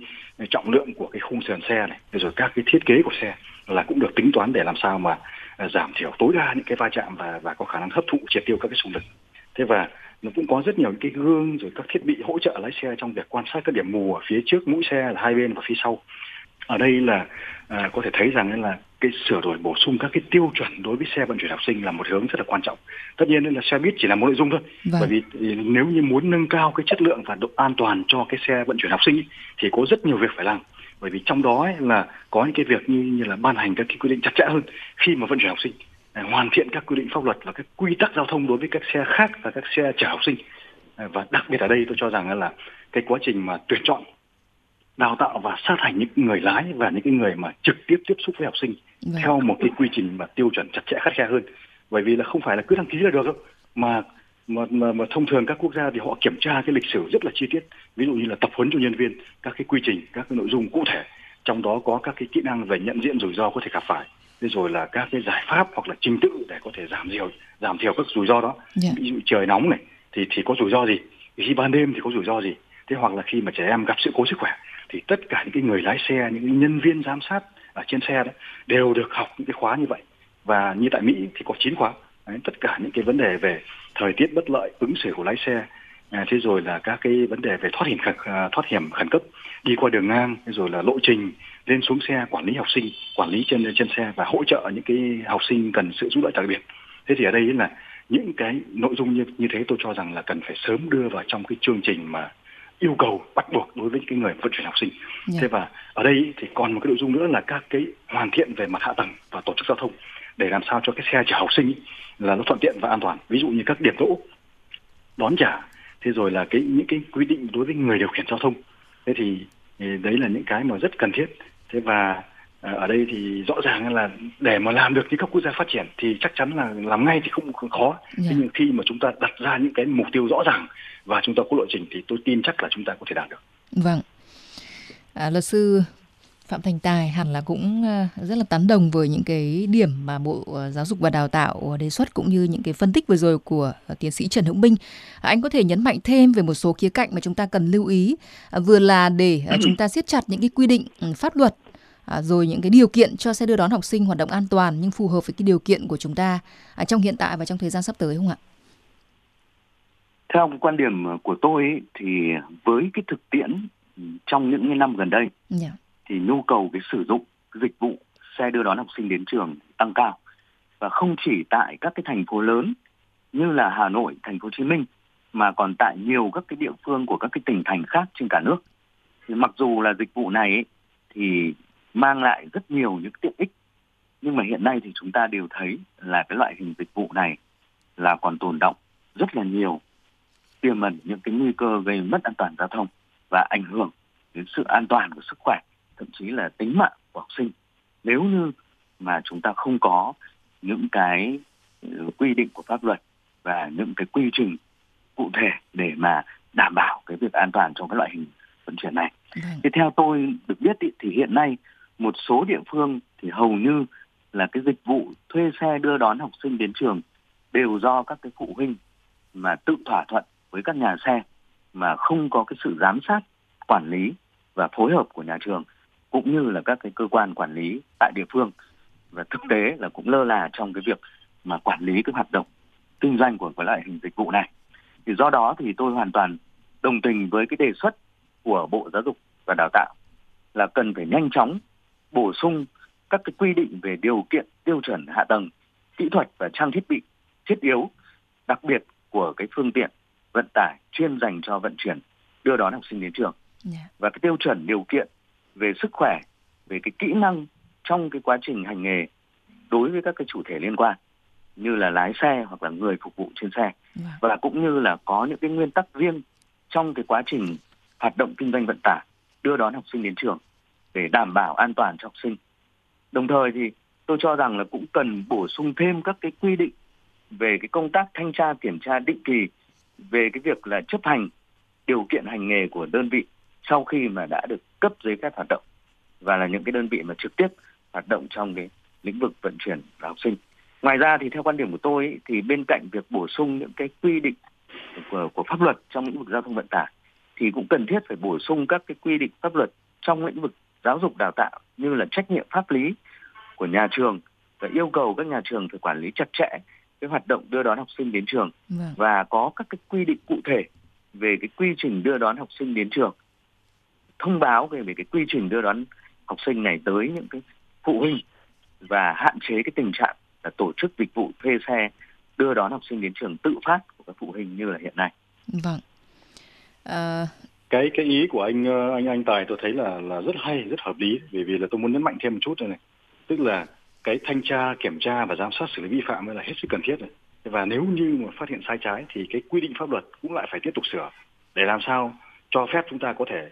trọng lượng của cái khung sườn xe này rồi các cái thiết kế của xe là cũng được tính toán để làm sao mà à, giảm thiểu tối đa những cái va chạm và và có khả năng hấp thụ triệt tiêu các cái xung lực thế và nó cũng có rất nhiều những cái gương rồi các thiết bị hỗ trợ lái xe trong việc quan sát các điểm mù ở phía trước mũi xe là hai bên và phía sau ở đây là à, có thể thấy rằng là cái sửa đổi bổ sung các cái tiêu chuẩn đối với xe vận chuyển học sinh là một hướng rất là quan trọng. Tất nhiên là xe buýt chỉ là một nội dung thôi. Vâng. Bởi vì ừ, nếu như muốn nâng cao cái chất lượng và độ an toàn cho cái xe vận chuyển học sinh ấy, thì có rất nhiều việc phải làm. Bởi vì trong đó ấy là có những cái việc như như là ban hành các cái quy định chặt chẽ hơn khi mà vận chuyển học sinh, hoàn thiện các quy định pháp luật và các quy tắc giao thông đối với các xe khác và các xe chở học sinh. Và đặc biệt ở đây tôi cho rằng là cái quá trình mà tuyển chọn đào tạo và sát hành những người lái và những cái người mà trực tiếp tiếp xúc với học sinh vâng. theo một cái quy trình mà tiêu chuẩn chặt chẽ khắt khe hơn bởi vì là không phải là cứ đăng ký là được đâu mà mà, mà mà thông thường các quốc gia thì họ kiểm tra cái lịch sử rất là chi tiết ví dụ như là tập huấn cho nhân viên các cái quy trình các cái nội dung cụ thể trong đó có các cái kỹ năng về nhận diện rủi ro có thể gặp phải Thế rồi là các cái giải pháp hoặc là trình tự để có thể giảm thiểu giảm thiểu các rủi ro đó yeah. Dạ. ví dụ trời nóng này thì thì có rủi ro gì khi ban đêm thì có rủi ro gì thế hoặc là khi mà trẻ em gặp sự cố sức khỏe thì tất cả những cái người lái xe những nhân viên giám sát ở trên xe đấy đều được học những cái khóa như vậy và như tại mỹ thì có 9 khóa đấy, tất cả những cái vấn đề về thời tiết bất lợi ứng xử của lái xe à, thế rồi là các cái vấn đề về thoát hiểm khẩn, à, thoát hiểm khẩn cấp đi qua đường ngang rồi là lộ trình lên xuống xe quản lý học sinh quản lý trên trên xe và hỗ trợ những cái học sinh cần sự giúp đỡ đặc biệt thế thì ở đây là những cái nội dung như, như thế tôi cho rằng là cần phải sớm đưa vào trong cái chương trình mà yêu cầu bắt buộc đối với những cái người vận chuyển học sinh. Yeah. Dạ. Thế và ở đây thì còn một cái nội dung nữa là các cái hoàn thiện về mặt hạ tầng và tổ chức giao thông để làm sao cho cái xe chở học sinh là nó thuận tiện và an toàn. Ví dụ như các điểm đỗ đón trả, thế rồi là cái những cái quy định đối với người điều khiển giao thông. Thế thì đấy là những cái mà rất cần thiết. Thế và Ờ, ở đây thì rõ ràng là để mà làm được như các quốc gia phát triển thì chắc chắn là làm ngay thì không, khó yeah. Dạ. nhưng khi mà chúng ta đặt ra những cái mục tiêu rõ ràng và chúng ta có lộ trình thì tôi tin chắc là chúng ta có thể đạt được vâng à, luật sư Phạm Thành Tài hẳn là cũng ờ, rất là tán đồng với những cái điểm mà Bộ ờ, Giáo dục và Đào tạo đề xuất cũng như những cái phân tích vừa rồi của tiến sĩ Trần Hữu Minh. À, anh có thể nhấn mạnh thêm về một số khía cạnh mà chúng ta cần lưu ý à, vừa là để ừ. chúng ta siết chặt những cái quy định ừ, pháp luật À, rồi những cái điều kiện cho xe đưa đón học sinh hoạt động an toàn nhưng phù hợp với cái điều kiện của chúng ta à, trong hiện tại và trong thời gian sắp tới không ạ? Theo quan điểm của tôi thì với cái thực tiễn trong những năm gần đây yeah. Dạ. thì nhu cầu cái sử dụng dịch vụ xe đưa đón học sinh đến trường tăng cao và không chỉ tại các cái thành phố lớn như là Hà Nội, Thành phố Hồ Chí Minh mà còn tại nhiều các cái địa phương của các cái tỉnh thành khác trên cả nước. Thì mặc dù là dịch vụ này ấy, thì mang lại rất nhiều những tiện ích nhưng mà hiện nay thì chúng ta đều thấy là cái loại hình dịch vụ này là còn tồn động rất là nhiều tiềm ẩn những cái nguy cơ gây mất an toàn giao thông và ảnh hưởng đến sự an toàn của sức khỏe thậm chí là tính mạng của học sinh nếu như mà chúng ta không có những cái ừ, quy định của pháp luật và những cái quy trình cụ thể để mà đảm bảo cái việc an toàn trong cái loại hình vận chuyển này. Vâng. Thì theo tôi được biết thì hiện nay một số địa phương thì hầu như là cái dịch vụ thuê xe đưa đón học sinh đến trường đều do các cái phụ huynh mà tự thỏa thuận với các nhà xe mà không có cái sự giám sát, quản lý và phối hợp của nhà trường cũng như là các cái cơ quan quản lý tại địa phương và thực tế là cũng lơ là trong cái việc mà quản lý cái hoạt động kinh doanh của loại hình dịch vụ này. Thì do đó thì tôi hoàn toàn đồng tình với cái đề xuất của Bộ Giáo dục và Đào tạo là cần phải nhanh chóng bổ sung các cái quy định về điều kiện tiêu chuẩn hạ tầng kỹ thuật và trang thiết bị thiết yếu đặc biệt của cái phương tiện vận tải chuyên dành cho vận chuyển đưa đón học sinh đến trường yeah. Dạ. và cái tiêu chuẩn điều kiện về sức khỏe về cái kỹ năng trong cái quá trình hành nghề đối với các cái chủ thể liên quan như là lái xe hoặc là người phục vụ trên xe yeah. Dạ. và cũng như là có những cái nguyên tắc riêng trong cái quá trình hoạt động kinh doanh vận tải đưa đón học sinh đến trường để đảm bảo an toàn cho học sinh. Đồng thời thì tôi cho rằng là cũng cần bổ sung thêm các cái quy định về cái công tác thanh tra kiểm tra định kỳ về cái việc là chấp hành điều kiện hành nghề của đơn vị sau khi mà đã được cấp giấy phép hoạt động và là những cái đơn vị mà trực tiếp hoạt động trong cái lĩnh vực vận chuyển và học sinh. Ngoài ra thì theo quan điểm của tôi ý, thì bên cạnh việc bổ sung những cái quy định của, của pháp luật trong lĩnh vực giao thông vận tải thì cũng cần thiết phải bổ sung các cái quy định pháp luật trong lĩnh vực giáo dục đào tạo như là trách nhiệm pháp lý của nhà trường và yêu cầu các nhà trường phải quản lý chặt chẽ cái hoạt động đưa đón học sinh đến trường vâng. và có các cái quy định cụ thể về cái quy trình đưa đón học sinh đến trường thông báo về, về cái quy trình đưa đón học sinh này tới những cái phụ huynh và hạn chế cái tình trạng là tổ chức dịch vụ thuê xe đưa đón học sinh đến trường tự phát của các phụ huynh như là hiện nay. Vâng. À, cái cái ý của anh ờ, anh anh tài tôi thấy là là rất hay rất hợp lý bởi vì là tôi muốn nhấn mạnh thêm một chút này, này. tức là cái thanh tra kiểm tra và giám sát xử lý vi phạm là hết sức cần thiết này. và nếu như mà phát hiện sai trái thì cái quy định pháp luật cũng lại phải tiếp tục sửa để làm sao cho phép chúng ta có thể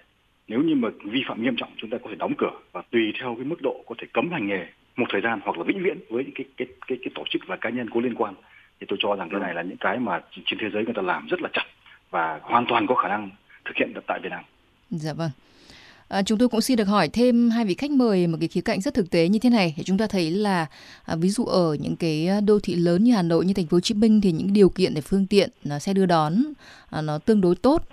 nếu như mà vi phạm nghiêm trọng chúng ta có thể đóng cửa và tùy theo cái mức độ có thể cấm hành nghề một thời gian hoặc là vĩnh viễn với những cái cái cái, cái tổ chức và cá nhân có liên quan thì tôi cho rằng cái này là những cái mà trên thế giới người ta làm rất là chặt và hoàn toàn có khả năng thực hiện được tại Việt Nam. Dạ vâng. À, chúng tôi cũng xin được hỏi thêm hai vị khách mời một cái khía cạnh rất thực tế như thế này. Chúng ta thấy là à, ví dụ ở những cái à, đô thị lớn như Hà Nội, như Thành phố Hồ Chí Minh thì những điều kiện để phương tiện à, xe đưa đón à, nó tương đối tốt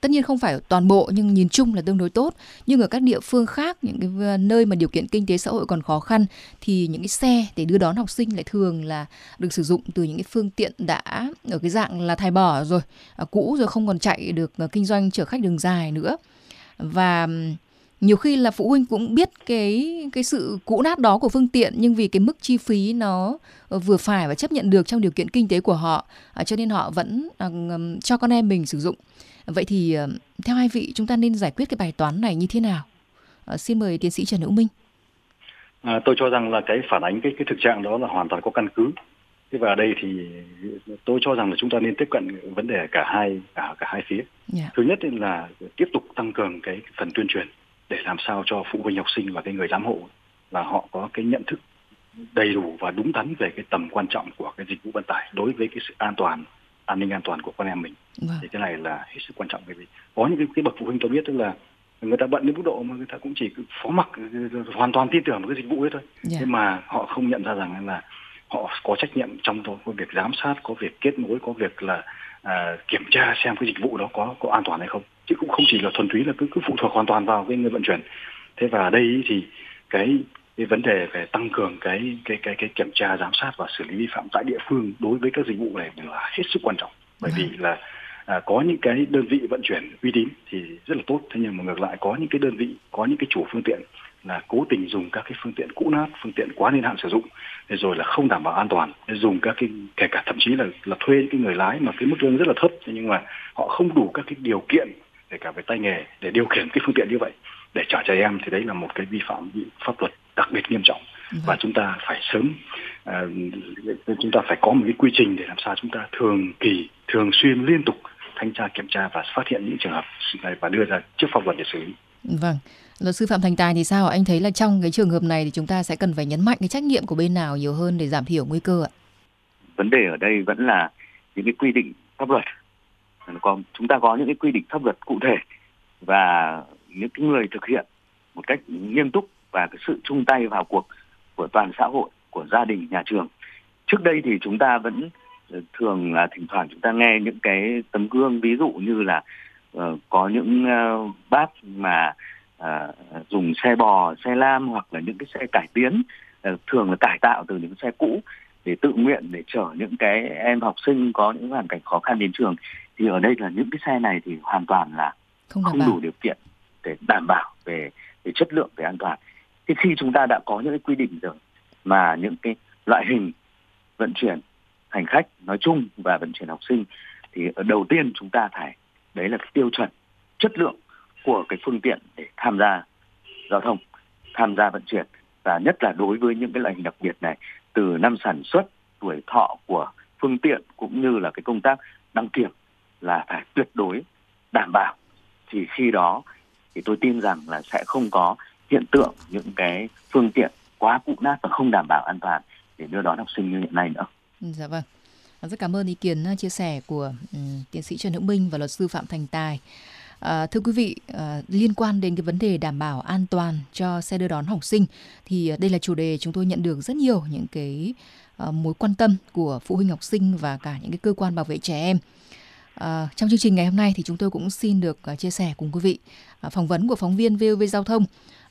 tất nhiên không phải toàn bộ nhưng nhìn chung là tương đối tốt nhưng ở các địa phương khác những cái nơi mà điều kiện kinh tế xã hội còn khó khăn thì những cái xe để đưa đón học sinh lại thường là được sử dụng từ những cái phương tiện đã ở cái dạng là thải bỏ rồi à, cũ rồi không còn chạy được à, kinh doanh chở khách đường dài nữa và nhiều khi là phụ huynh cũng biết cái cái sự cũ nát đó của phương tiện nhưng vì cái mức chi phí nó ờ, vừa phải và chấp nhận được trong điều kiện kinh tế của họ à, cho nên họ vẫn cho con em mình sử dụng Vậy thì ờ, theo hai vị chúng ta nên giải quyết cái bài toán này như thế nào? À, xin mời tiến sĩ Trần Hữu Minh. À, tôi cho rằng là cái phản ánh cái cái thực trạng đó là hoàn toàn có căn cứ. Thế và ở đây thì tôi cho rằng là chúng ta nên tiếp cận vấn đề cả hai cả cả hai phía. Yeah. Dạ. Thứ nhất là tiếp tục tăng cường cái phần tuyên truyền để làm sao cho phụ huynh học sinh và cái người giám hộ là họ có cái nhận thức đầy đủ và đúng đắn về cái tầm quan trọng của cái dịch vụ vận tải đối với cái sự an toàn an ninh an toàn của con em mình vâng. thì cái này là hết sức quan trọng bởi vì có những cái, cái bậc phụ huynh tôi biết tức là người ta bận đến mức độ mà người ta cũng chỉ phó mặc hoàn toàn tin tưởng vào cái dịch vụ ấy thôi yeah. Dạ. nhưng mà họ không nhận ra rằng là họ có trách nhiệm trong đó có việc giám sát có việc kết nối có việc là à, kiểm tra xem cái dịch vụ đó có có an toàn hay không chứ cũng không chỉ là thuần túy là cứ cứ phụ thuộc hoàn toàn vào cái người vận chuyển thế và ở đây thì cái cái vấn đề về tăng cường cái cái cái cái kiểm tra giám sát và xử lý vi phạm tại địa phương đối với các dịch vụ này là hết sức quan trọng bởi vâng. vì là à, có những cái đơn vị vận chuyển uy tín thì rất là tốt thế nhưng mà ngược lại có những cái đơn vị có những cái chủ phương tiện là cố tình dùng các cái phương tiện cũ nát phương tiện quá niên hạn sử dụng rồi là không đảm bảo an toàn dùng các cái kể cả thậm chí là là thuê những cái người lái mà cái mức lương rất là thấp nhưng mà họ không đủ các cái điều kiện kể cả về tay nghề để điều khiển cái phương tiện như vậy để trả trẻ em thì đấy là một cái vi phạm pháp luật đặc biệt nghiêm trọng dạ. và chúng ta phải sớm uh, chúng ta phải có một cái quy trình để làm sao chúng ta thường kỳ thường xuyên liên tục thanh tra kiểm tra và phát hiện những trường hợp này và đưa ra trước pháp luật để xử lý. Vâng. Luật sư Phạm Thành Tài thì sao? Anh thấy là trong cái trường hợp này thì chúng ta sẽ cần phải nhấn mạnh cái trách nhiệm của bên nào nhiều hơn để giảm thiểu nguy cơ ạ? Vấn đề ở đây vẫn là những cái quy định pháp luật. Còn chúng ta có những cái quy định pháp luật cụ thể và những cái người thực hiện một cách nghiêm túc và cái sự chung tay vào cuộc của toàn xã hội của gia đình nhà trường trước đây thì chúng ta vẫn ờ, thường là thỉnh thoảng chúng ta nghe những cái tấm gương ví dụ như là uh, có những uh, bác mà uh, dùng xe bò xe lam hoặc là những cái xe cải tiến uh, thường là cải tạo từ những xe cũ để tự nguyện để chở những cái em học sinh có những hoàn cảnh khó khăn đến trường thì ở đây là những cái xe này thì hoàn toàn là không, không đủ điều kiện để đảm bảo về, về chất lượng về an toàn thế khi chúng ta đã có những cái quy định rồi mà những cái loại hình vận chuyển hành khách nói chung và vận chuyển học sinh thì ở đầu tiên chúng ta phải đấy là cái tiêu chuẩn chất lượng của cái phương tiện để tham gia giao thông tham gia vận chuyển và nhất là đối với những cái loại hình đặc biệt này từ năm sản xuất tuổi thọ của phương tiện cũng như là cái công tác đăng kiểm là phải tuyệt đối đảm bảo thì khi đó thì tôi tin rằng là sẽ không có hiện tượng những cái phương tiện quá cũ nát và không đảm bảo an toàn để đưa đón học sinh như hiện nay nữa. Ừ, dạ vâng. Rất cảm ơn ý kiến uh, chia sẻ của um, tiến sĩ Trần Hữu Minh và luật sư Phạm Thành Tài. À, thưa quý vị, à, liên quan đến cái vấn đề đảm bảo an toàn cho xe đưa đón học sinh thì à, đây là chủ đề chúng tôi nhận được rất nhiều những cái à, mối quan tâm của phụ huynh học sinh và cả những cái cơ quan bảo vệ trẻ em. À, trong chương trình ngày hôm nay thì chúng tôi cũng xin được à, chia sẻ cùng quý vị à, phỏng vấn của phóng viên VOV Giao thông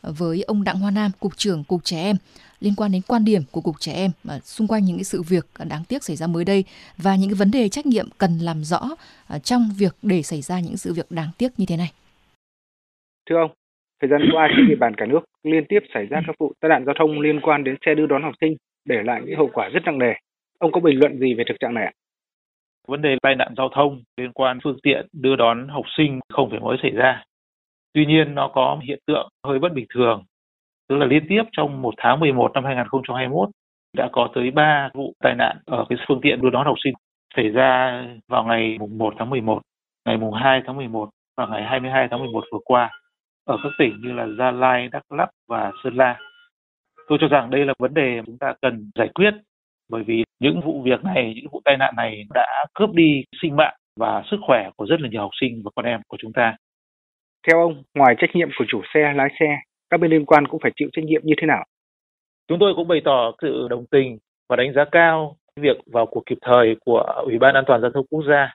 với ông Đặng Hoa Nam, cục trưởng cục trẻ em liên quan đến quan điểm của cục trẻ em mà xung quanh những cái sự việc đáng tiếc xảy ra mới đây và những cái vấn đề trách nhiệm cần làm rõ à, trong việc để xảy ra những sự việc đáng tiếc như thế này. Thưa ông, thời gian qua trên địa bàn cả nước liên tiếp xảy ra các vụ tai nạn giao thông liên quan đến xe đưa đón học sinh để lại những hậu quả rất nặng nề. Ông có bình luận gì về thực trạng này ạ? Vấn đề tai nạn giao thông liên quan phương tiện đưa đón học sinh không phải mới xảy ra Tuy nhiên nó có hiện tượng hơi bất bình thường, tức là liên tiếp trong một tháng 11 năm 2021 đã có tới 3 vụ tai nạn ở cái phương tiện đưa đón học sinh xảy ra vào ngày mùng 1 tháng 11, ngày mùng 2 tháng 11 và ngày 22 tháng 11 vừa qua ở các tỉnh như là Gia Lai, Đắk Lắk và Sơn La. Tôi cho rằng đây là vấn đề chúng ta cần giải quyết bởi vì những vụ việc này, những vụ tai nạn này đã cướp đi sinh mạng và sức khỏe của rất là nhiều học sinh và con em của chúng ta. Theo ông, ngoài trách nhiệm của chủ xe, lái xe, các bên liên quan cũng phải chịu trách nhiệm như thế nào? Chúng tôi cũng bày tỏ sự đồng tình và đánh giá cao việc vào cuộc kịp thời của Ủy ban An toàn giao thông quốc gia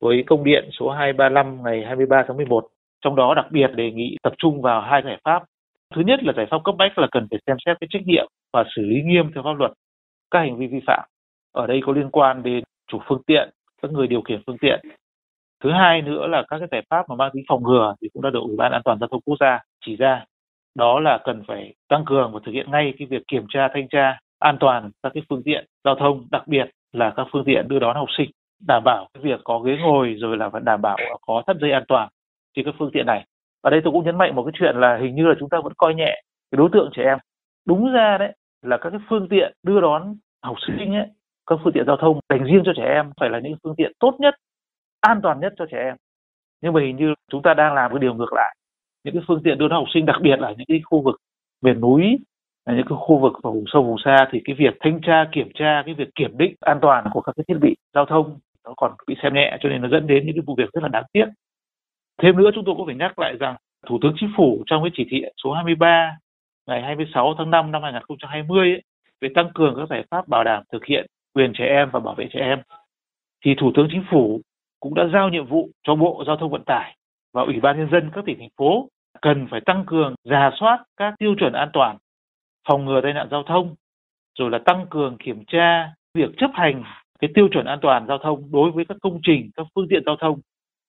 với công điện số 235 ngày 23 tháng 11. Trong đó đặc biệt đề nghị tập trung vào hai giải pháp. Thứ nhất là giải pháp cấp bách là cần phải xem xét cái trách nhiệm và xử lý nghiêm theo pháp luật các hành vi vi phạm. Ở đây có liên quan đến chủ phương tiện, các người điều khiển phương tiện thứ hai nữa là các cái giải pháp mà mang tính phòng ngừa thì cũng đã được ủy ban an toàn giao thông quốc gia chỉ ra đó là cần phải tăng cường và thực hiện ngay cái việc kiểm tra thanh tra an toàn các cái phương tiện giao thông đặc biệt là các phương tiện đưa đón học sinh đảm bảo cái việc có ghế ngồi rồi là phải đảm bảo có thắt dây an toàn trên các phương tiện này và đây tôi cũng nhấn mạnh một cái chuyện là hình như là chúng ta vẫn coi nhẹ cái đối tượng trẻ em đúng ra đấy là các cái phương tiện đưa đón học sinh ấy các phương tiện giao thông dành riêng cho trẻ em phải là những phương tiện tốt nhất an toàn nhất cho trẻ em nhưng mà hình như chúng ta đang làm cái điều ngược lại những cái phương tiện đưa đón học sinh đặc biệt là những cái khu vực miền núi những cái khu vực và vùng sâu vùng xa thì cái việc thanh tra kiểm tra cái việc kiểm định an toàn của các cái thiết bị giao thông nó còn bị xem nhẹ cho nên nó dẫn đến những cái vụ việc rất là đáng tiếc thêm nữa chúng tôi cũng phải nhắc lại rằng thủ tướng chính phủ trong cái chỉ thị số 23 ngày 26 tháng 5 năm 2020 ấy, về tăng cường các giải pháp bảo đảm thực hiện quyền trẻ em và bảo vệ trẻ em thì thủ tướng chính phủ cũng đã giao nhiệm vụ cho Bộ Giao thông Vận tải và Ủy ban nhân dân các tỉnh thành phố cần phải tăng cường giả soát các tiêu chuẩn an toàn, phòng ngừa tai nạn giao thông, rồi là tăng cường kiểm tra việc chấp hành cái tiêu chuẩn an toàn giao thông đối với các công trình, các phương tiện giao thông,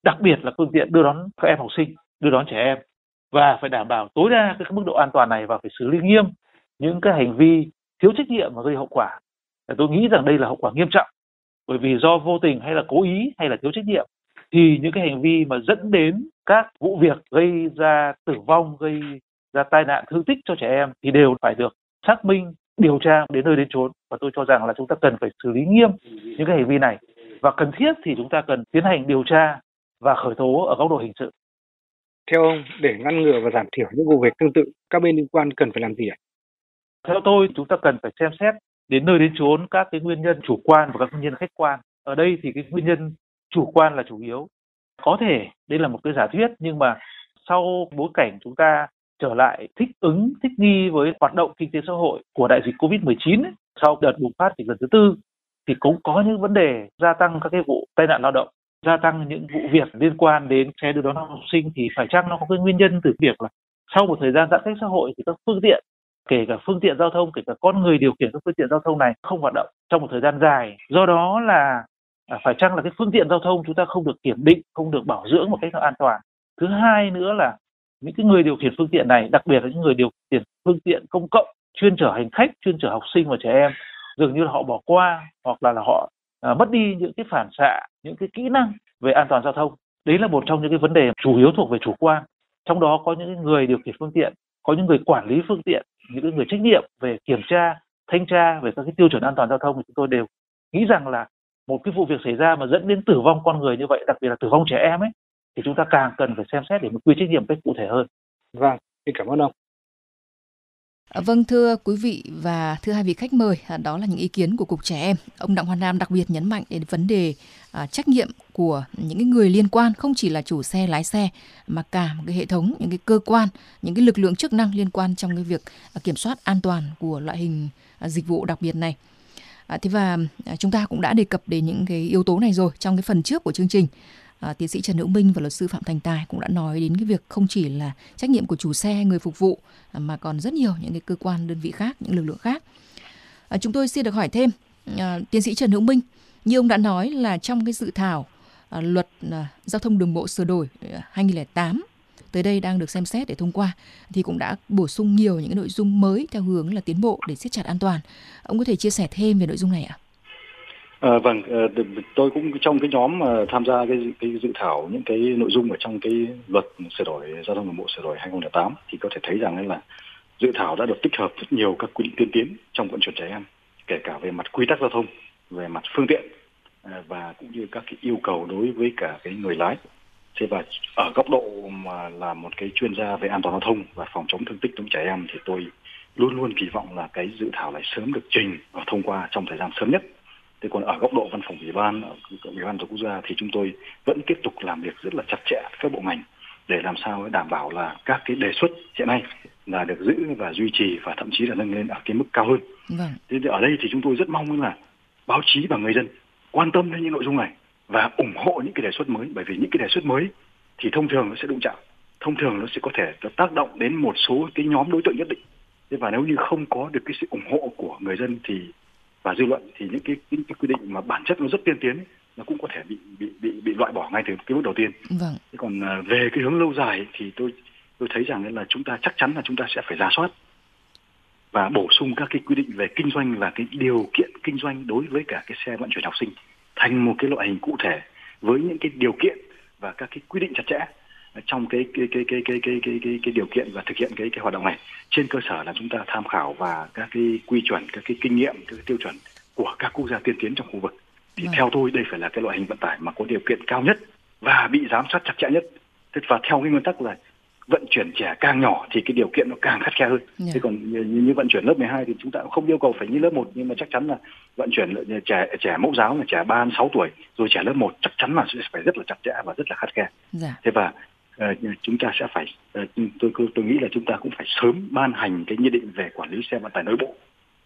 đặc biệt là phương tiện đưa đón các em học sinh, đưa đón trẻ em và phải đảm bảo tối đa cái mức độ an toàn này và phải xử lý nghiêm những cái hành vi thiếu trách nhiệm và gây hậu quả. Tôi nghĩ rằng đây là hậu quả nghiêm trọng bởi vì do vô tình hay là cố ý hay là thiếu trách nhiệm thì những cái hành vi mà dẫn đến các vụ việc gây ra tử vong gây ra tai nạn thương tích cho trẻ em thì đều phải được xác minh điều tra đến nơi đến chốn và tôi cho rằng là chúng ta cần phải xử lý nghiêm những cái hành vi này và cần thiết thì chúng ta cần tiến hành điều tra và khởi tố ở góc độ hình sự. Theo ông, để ngăn ngừa và giảm thiểu những vụ việc tương tự, các bên liên quan cần phải làm gì ạ? Theo tôi, chúng ta cần phải xem xét đến nơi đến chốn các cái nguyên nhân chủ quan và các nguyên nhân khách quan ở đây thì cái nguyên nhân chủ quan là chủ yếu có thể đây là một cái giả thuyết nhưng mà sau bối cảnh chúng ta trở lại thích ứng thích nghi với hoạt động kinh tế xã hội của đại dịch covid 19 sau đợt bùng phát dịch lần thứ tư thì cũng có những vấn đề gia tăng các cái vụ tai nạn lao động gia tăng những vụ việc liên quan đến xe đưa đón học sinh thì phải chăng nó có cái nguyên nhân từ việc là sau một thời gian giãn cách xã hội thì các phương tiện kể cả phương tiện giao thông kể cả con người điều khiển các phương tiện giao thông này không hoạt động trong một thời gian dài do đó là à, phải chăng là cái phương tiện giao thông chúng ta không được kiểm định không được bảo dưỡng một cách an toàn thứ hai nữa là những cái người điều khiển phương tiện này đặc biệt là những người điều khiển phương tiện công cộng chuyên chở hành khách chuyên chở học sinh và trẻ em dường như là họ bỏ qua hoặc là, là họ à, mất đi những cái phản xạ những cái kỹ năng về an toàn giao thông đấy là một trong những cái vấn đề chủ yếu thuộc về chủ quan trong đó có những người điều khiển phương tiện có những người quản lý phương tiện những người trách nhiệm về kiểm tra thanh tra về các cái tiêu chuẩn an toàn giao thông thì chúng tôi đều nghĩ rằng là một cái vụ việc xảy ra mà dẫn đến tử vong con người như vậy đặc biệt là tử vong trẻ em ấy thì chúng ta càng cần phải xem xét để một quy trách nhiệm cách cụ thể hơn vâng xin cảm ơn ông Ờ, vâng thưa quý vị và thưa hai vị khách mời, à, đó là những ý kiến của Cục Trẻ Em. Ông Đặng Hoa Nam đặc biệt nhấn mạnh đến vấn đề à, trách nhiệm của những người liên quan không chỉ là chủ xe lái xe mà cả một cái hệ thống những cái cơ quan những cái lực lượng chức năng liên quan trong cái việc à, kiểm soát an toàn của loại hình à, dịch vụ đặc biệt này à, thế và chúng ta cũng đã đề cập đến những cái yếu tố này rồi trong cái phần trước của chương trình à, tiến sĩ Trần Hữu Minh và luật sư Phạm Thành Tài cũng đã nói đến cái việc không chỉ là trách nhiệm của chủ xe, người phục vụ à, mà còn rất nhiều những cái cơ quan đơn vị khác, những lực lượng khác. À, chúng tôi xin được hỏi thêm à, tiến sĩ Trần Hữu Minh, như ông đã nói là trong cái dự thảo à, luật à, giao thông đường bộ sửa đổi à, 2008 tới đây đang được xem xét để thông qua thì cũng đã bổ sung nhiều những nội dung mới theo hướng là tiến bộ để siết chặt an toàn. Ông có thể chia sẻ thêm về nội dung này ạ? À, vâng, ờ, tôi cũng trong cái nhóm mà ờ, tham gia cái, cái dự thảo những cái nội dung ở trong cái luật sửa đổi giao thông đường bộ sửa đổi 2008 thì có thể thấy rằng là dự thảo đã được tích hợp rất nhiều các quy định tiên tiến trong vận chuyển trẻ em, kể cả về mặt quy tắc giao thông, về mặt phương tiện và cũng như các cái yêu cầu đối với cả cái người lái. Thế và ở góc độ mà là một cái chuyên gia về an toàn giao thông và phòng chống thương tích trong trẻ em thì tôi luôn luôn kỳ vọng là cái dự thảo này sớm được trình và thông qua trong thời gian sớm nhất thế còn ở góc độ văn phòng ủy ban ủy ban tổ quốc gia thì chúng tôi vẫn tiếp tục làm việc rất là chặt chẽ các bộ ngành để làm sao đảm bảo là các cái đề xuất hiện nay là được giữ và duy trì và thậm chí là nâng lên ở cái mức cao hơn. Vâng. Thế thì ở đây thì chúng tôi rất mong là báo chí và người dân quan tâm đến những nội dung này và ủng hộ những cái đề xuất mới bởi vì những cái đề xuất mới thì thông thường nó sẽ đụng chạm, thông thường nó sẽ có thể tác động đến một số cái nhóm đối tượng nhất định. và nếu như không có được cái sự ủng hộ của người dân thì và dư luận thì những cái, những cái quy định mà bản chất nó rất tiên tiến ấy, nó cũng có thể bị bị bị bị loại bỏ ngay từ cái bước đầu tiên. Vâng. Thế còn à, về cái hướng lâu dài thì tôi tôi thấy rằng là chúng ta chắc chắn là chúng ta sẽ phải ra soát và bổ sung các cái quy định về kinh doanh và cái điều kiện kinh doanh đối với cả cái xe vận chuyển học sinh thành một cái loại hình cụ thể với những cái điều kiện và các cái quy định chặt chẽ trong cái cái cái cái cái cái cái cái, cái điều kiện và thực hiện cái cái hoạt động này trên cơ sở là chúng ta tham khảo và các cái quy chuẩn các cái kinh nghiệm các cái tiêu chuẩn của các quốc gia tiên tiến trong khu vực thì vâng. theo tôi đây phải là cái loại hình vận tải mà có điều kiện cao nhất và bị giám sát chặt chẽ nhất và theo cái nguyên tắc là vận chuyển trẻ càng nhỏ thì cái điều kiện nó càng khắt khe hơn. Yeah. Dạ. Thế còn như, như vận chuyển lớp 12 thì chúng ta cũng không yêu cầu phải như lớp 1 nhưng mà chắc chắn là vận chuyển ờ, trẻ trẻ mẫu giáo là trẻ 3 6 tuổi rồi trẻ lớp 1 chắc chắn là sẽ phải rất là chặt chẽ và rất là khắt khe. Yeah. Dạ. Thế và Ờ, chúng ta sẽ phải ờ, tôi tôi nghĩ là chúng ta cũng phải sớm ban hành cái nghị định về quản lý xe vận tải nội bộ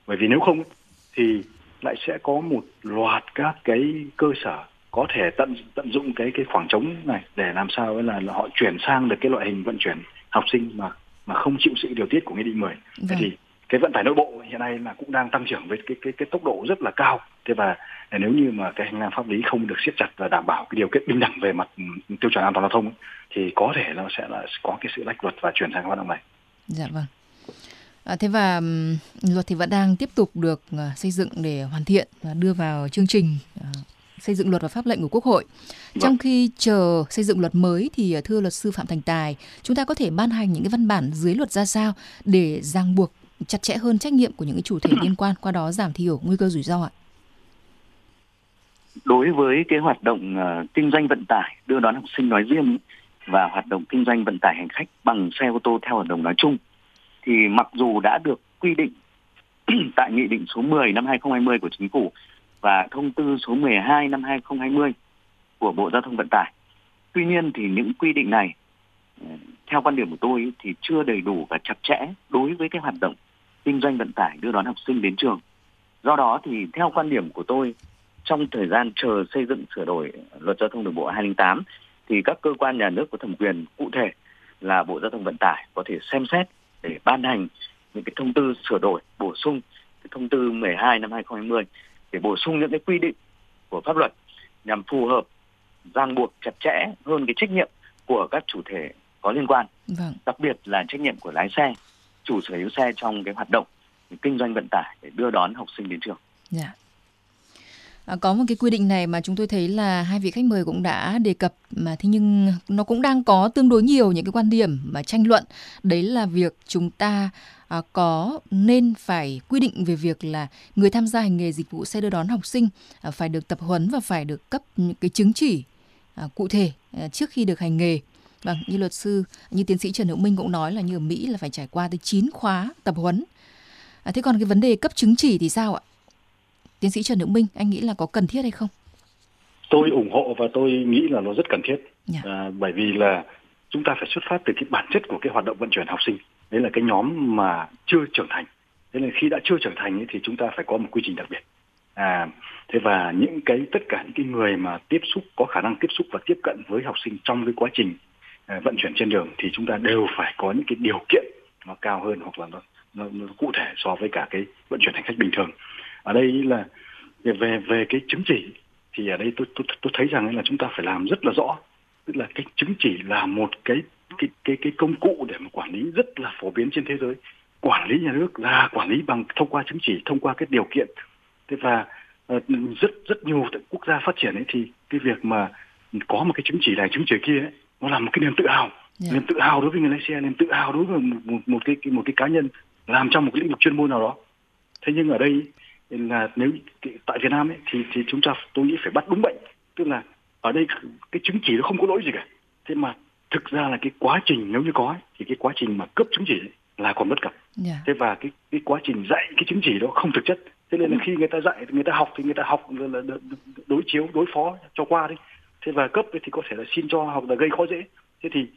bởi vì nếu không thì lại sẽ có một loạt các cái cơ sở có thể tận tận dụng cái cái khoảng trống này để làm sao là, là họ chuyển sang được cái loại hình vận chuyển học sinh mà mà không chịu sự điều tiết của nghị định 10. Vâng. Thì cái vận tải nội bộ hiện nay là cũng đang tăng trưởng với cái cái cái tốc độ rất là cao thế và nếu như mà cái hành lang pháp lý không được siết chặt và đảm bảo cái điều kiện bình đẳng về mặt ừ, tiêu chuẩn an toàn giao thông thì có thể nó sẽ là có cái sự lách luật và chuyển sang hoạt động này dạ vâng À, thế và ừ, luật thì vẫn đang tiếp tục được ờ, xây dựng để hoàn thiện và đưa vào chương trình ờ, xây dựng luật và pháp lệnh của Quốc hội. Vâng. Trong khi chờ xây dựng luật mới thì ờ, thưa luật sư Phạm Thành Tài, chúng ta có thể ban hành những cái văn bản dưới luật ra sao để ràng buộc chặt chẽ hơn trách nhiệm của những cái chủ thể (clears throat) liên quan qua đó giảm thiểu nguy cơ rủi ro ạ? Đối với cái hoạt động uh, kinh doanh vận tải đưa đón học sinh nói riêng và hoạt động kinh doanh vận tải hành khách bằng xe ô tô theo hợp đồng nói chung thì mặc dù đã được quy định (clears throat) tại nghị định số 10 năm 2020 của chính phủ và thông tư số 12 năm 2020 của Bộ Giao thông Vận tải. Tuy nhiên thì những quy định này ờ, theo quan điểm của tôi thì chưa đầy đủ và chặt chẽ đối với cái hoạt động kinh doanh vận tải đưa đón học sinh đến trường. Do đó thì theo quan điểm của tôi, trong thời gian chờ xây dựng sửa đổi luật giao thông đường bộ 2008, thì các cơ quan nhà nước có thẩm quyền cụ thể là Bộ Giao thông Vận tải có thể xem xét để ban hành những cái thông tư sửa đổi bổ sung cái thông tư 12 năm 2020 để bổ sung những cái quy định của pháp luật nhằm phù hợp ràng buộc chặt chẽ hơn cái trách nhiệm của các chủ thể có liên quan vâng. đặc biệt là trách nhiệm của lái xe chủ sở hữu xe trong cái hoạt động kinh doanh vận tải để đưa đón học sinh đến trường. Yeah. Dạ. À, có một cái quy định này mà chúng tôi thấy là hai vị khách mời cũng đã đề cập mà thế nhưng nó cũng đang có tương đối nhiều những cái quan điểm mà tranh luận đấy là việc chúng ta à, có nên phải quy định về việc là người tham gia hành nghề dịch vụ xe đưa đón học sinh à, phải được tập huấn và phải được cấp những cái chứng chỉ à, cụ thể à, trước khi được hành nghề Vâng, như luật sư, như tiến sĩ Trần Hữu Minh cũng nói là như ở Mỹ là phải trải qua tới 9 khóa tập huấn. À, thế còn cái vấn đề cấp chứng chỉ thì sao ạ? Tiến sĩ Trần Hữu Minh, anh nghĩ là có cần thiết hay không? Tôi ủng hộ và tôi nghĩ là nó rất cần thiết. Yeah. Dạ. À, bởi vì là chúng ta phải xuất phát từ cái bản chất của cái hoạt động vận chuyển học sinh. Đấy là cái nhóm mà chưa trưởng thành. Thế nên khi đã chưa trưởng thành thì chúng ta phải có một quy trình đặc biệt. À, thế và những cái tất cả những cái người mà tiếp xúc có khả năng tiếp xúc và tiếp cận với học sinh trong cái quá trình À, vận chuyển trên đường thì chúng ta đều phải có những cái điều kiện nó cao hơn hoặc là nó, nó, nó cụ thể so với cả cái vận chuyển hành khách bình thường ở đây là về về cái chứng chỉ thì ở đây tôi tôi tôi thấy rằng là chúng ta phải làm rất là rõ tức là cái chứng chỉ là một cái cái cái cái công cụ để mà quản lý rất là phổ biến trên thế giới quản lý nhà nước là quản lý bằng thông qua chứng chỉ thông qua cái điều kiện thế và ờ, rất rất nhiều quốc gia phát triển ấy thì cái việc mà có một cái chứng chỉ này chứng chỉ kia ấy, nó là một cái niềm tự hào yeah. Dạ. niềm tự hào đối với người lái xe niềm tự hào đối với một, một, một cái một cái cá nhân làm trong một cái lĩnh vực chuyên môn nào đó thế nhưng ở đây là nếu tại Việt Nam ấy, thì thì chúng ta tôi nghĩ phải bắt đúng bệnh tức là ở đây cái chứng chỉ nó không có lỗi gì cả thế mà thực ra là cái quá trình nếu như có ấy, thì cái quá trình mà cấp chứng chỉ là còn bất cập yeah. Dạ. thế và cái cái quá trình dạy cái chứng chỉ đó không thực chất thế nên là ừ. khi người ta dạy người ta học thì người ta học là đối chiếu đối phó cho qua đi thế và cấp thì có thể là xin cho hoặc là gây khó dễ thế thì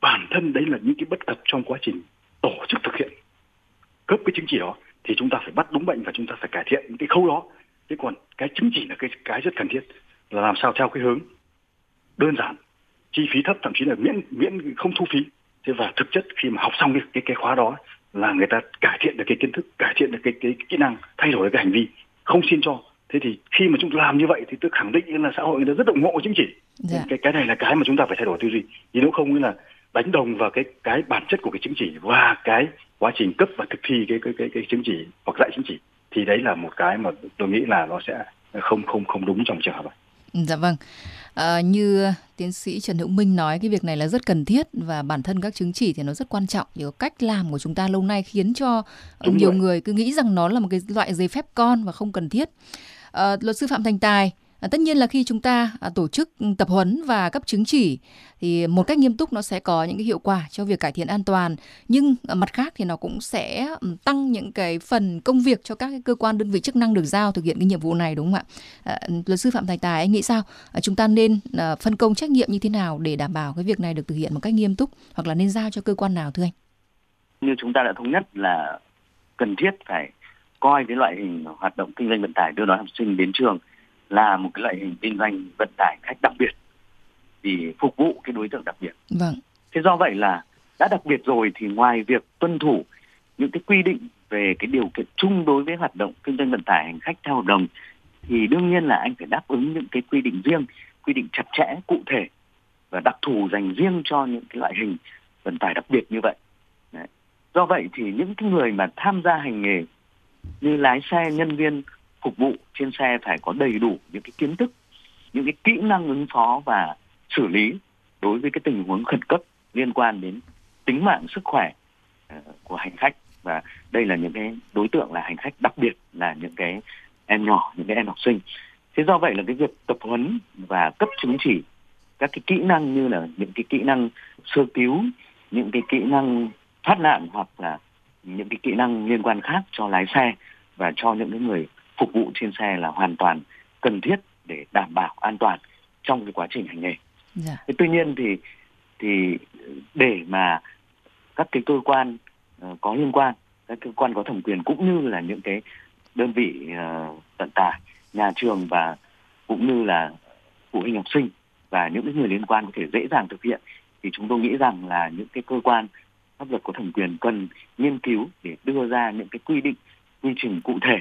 bản thân đấy là những cái bất cập trong quá trình tổ chức thực hiện cấp cái chứng chỉ đó thì chúng ta phải bắt đúng bệnh và chúng ta phải cải thiện những cái khâu đó thế còn cái chứng chỉ là cái cái rất cần thiết là làm sao theo cái hướng đơn giản chi phí thấp thậm chí là miễn miễn không thu phí thế và thực chất khi mà học xong cái cái, cái khóa đó là người ta cải thiện được cái kiến thức cải thiện được cái cái kỹ năng thay đổi được cái hành vi không xin cho thế thì khi mà chúng tôi làm như vậy thì tôi khẳng định là xã hội người ta rất ủng hộ chính trị dạ. cái cái này là cái mà chúng ta phải thay đổi tư duy vì nếu không là đánh đồng vào cái cái bản chất của cái chứng chỉ và cái quá trình cấp và thực thi cái cái cái, cái chứng chỉ hoặc dạy chứng chỉ thì đấy là một cái mà tôi nghĩ là nó sẽ không không không đúng trong trường hợp này. Dạ vâng. À, như tiến sĩ Trần Hữu Minh nói cái việc này là rất cần thiết và bản thân các chứng chỉ thì nó rất quan trọng chỉ cách làm của chúng ta lâu nay khiến cho Đúng nhiều rồi. người cứ nghĩ rằng nó là một cái loại giấy phép con và không cần thiết. À, luật sư Phạm Thành Tài, à, tất nhiên là khi chúng ta à, tổ chức tập huấn và cấp chứng chỉ thì một cách nghiêm túc nó sẽ có những cái hiệu quả cho việc cải thiện an toàn nhưng à, mặt khác thì nó cũng sẽ tăng những cái phần công việc cho các cái cơ quan đơn vị chức năng được giao thực hiện cái nhiệm vụ này đúng không ạ à, luật sư phạm thành tài anh nghĩ sao à, chúng ta nên à, phân công trách nhiệm như thế nào để đảm bảo cái việc này được thực hiện một cách nghiêm túc hoặc là nên giao cho cơ quan nào thưa anh như chúng ta đã thống nhất là cần thiết phải coi cái loại hình hoạt động kinh doanh vận tải đưa đón học sinh đến trường là một cái loại hình kinh doanh vận tải khách đặc biệt vì phục vụ cái đối tượng đặc biệt. Vâng. Thế do vậy là đã đặc biệt rồi thì ngoài việc tuân thủ những cái quy định về cái điều kiện chung đối với hoạt động kinh doanh vận tải hành khách theo hợp đồng thì đương nhiên là anh phải đáp ứng những cái quy định riêng, quy định chặt chẽ cụ thể và đặc thù dành riêng cho những cái loại hình vận tải đặc biệt như vậy. Đấy. Do vậy thì những cái người mà tham gia hành nghề như lái xe nhân viên phục vụ trên xe phải có đầy đủ những cái kiến thức những cái kỹ năng ứng phó và xử lý đối với cái tình huống khẩn cấp liên quan đến tính mạng sức khỏe ờ, của hành khách và đây là những cái đối tượng là hành khách đặc biệt là những cái em nhỏ những cái em học sinh thế do vậy là cái việc tập huấn và cấp chứng chỉ các cái kỹ năng như là những cái kỹ năng sơ cứu những cái kỹ năng thoát nạn hoặc là những cái kỹ năng liên quan khác cho lái xe và cho những cái người phục vụ trên xe là hoàn toàn cần thiết để đảm bảo an toàn trong cái quá trình hành nghề. Dạ. tuy nhiên thì thì để mà các cái cơ quan uh, có liên quan, các cơ quan có thẩm quyền cũng như là những cái đơn vị uh, vận tải, nhà trường và cũng như là phụ huynh học sinh và những cái người liên quan có thể dễ dàng thực hiện thì chúng tôi nghĩ rằng là những cái cơ quan pháp luật có thẩm quyền cần nghiên cứu để đưa ra những cái quy định quy trình cụ thể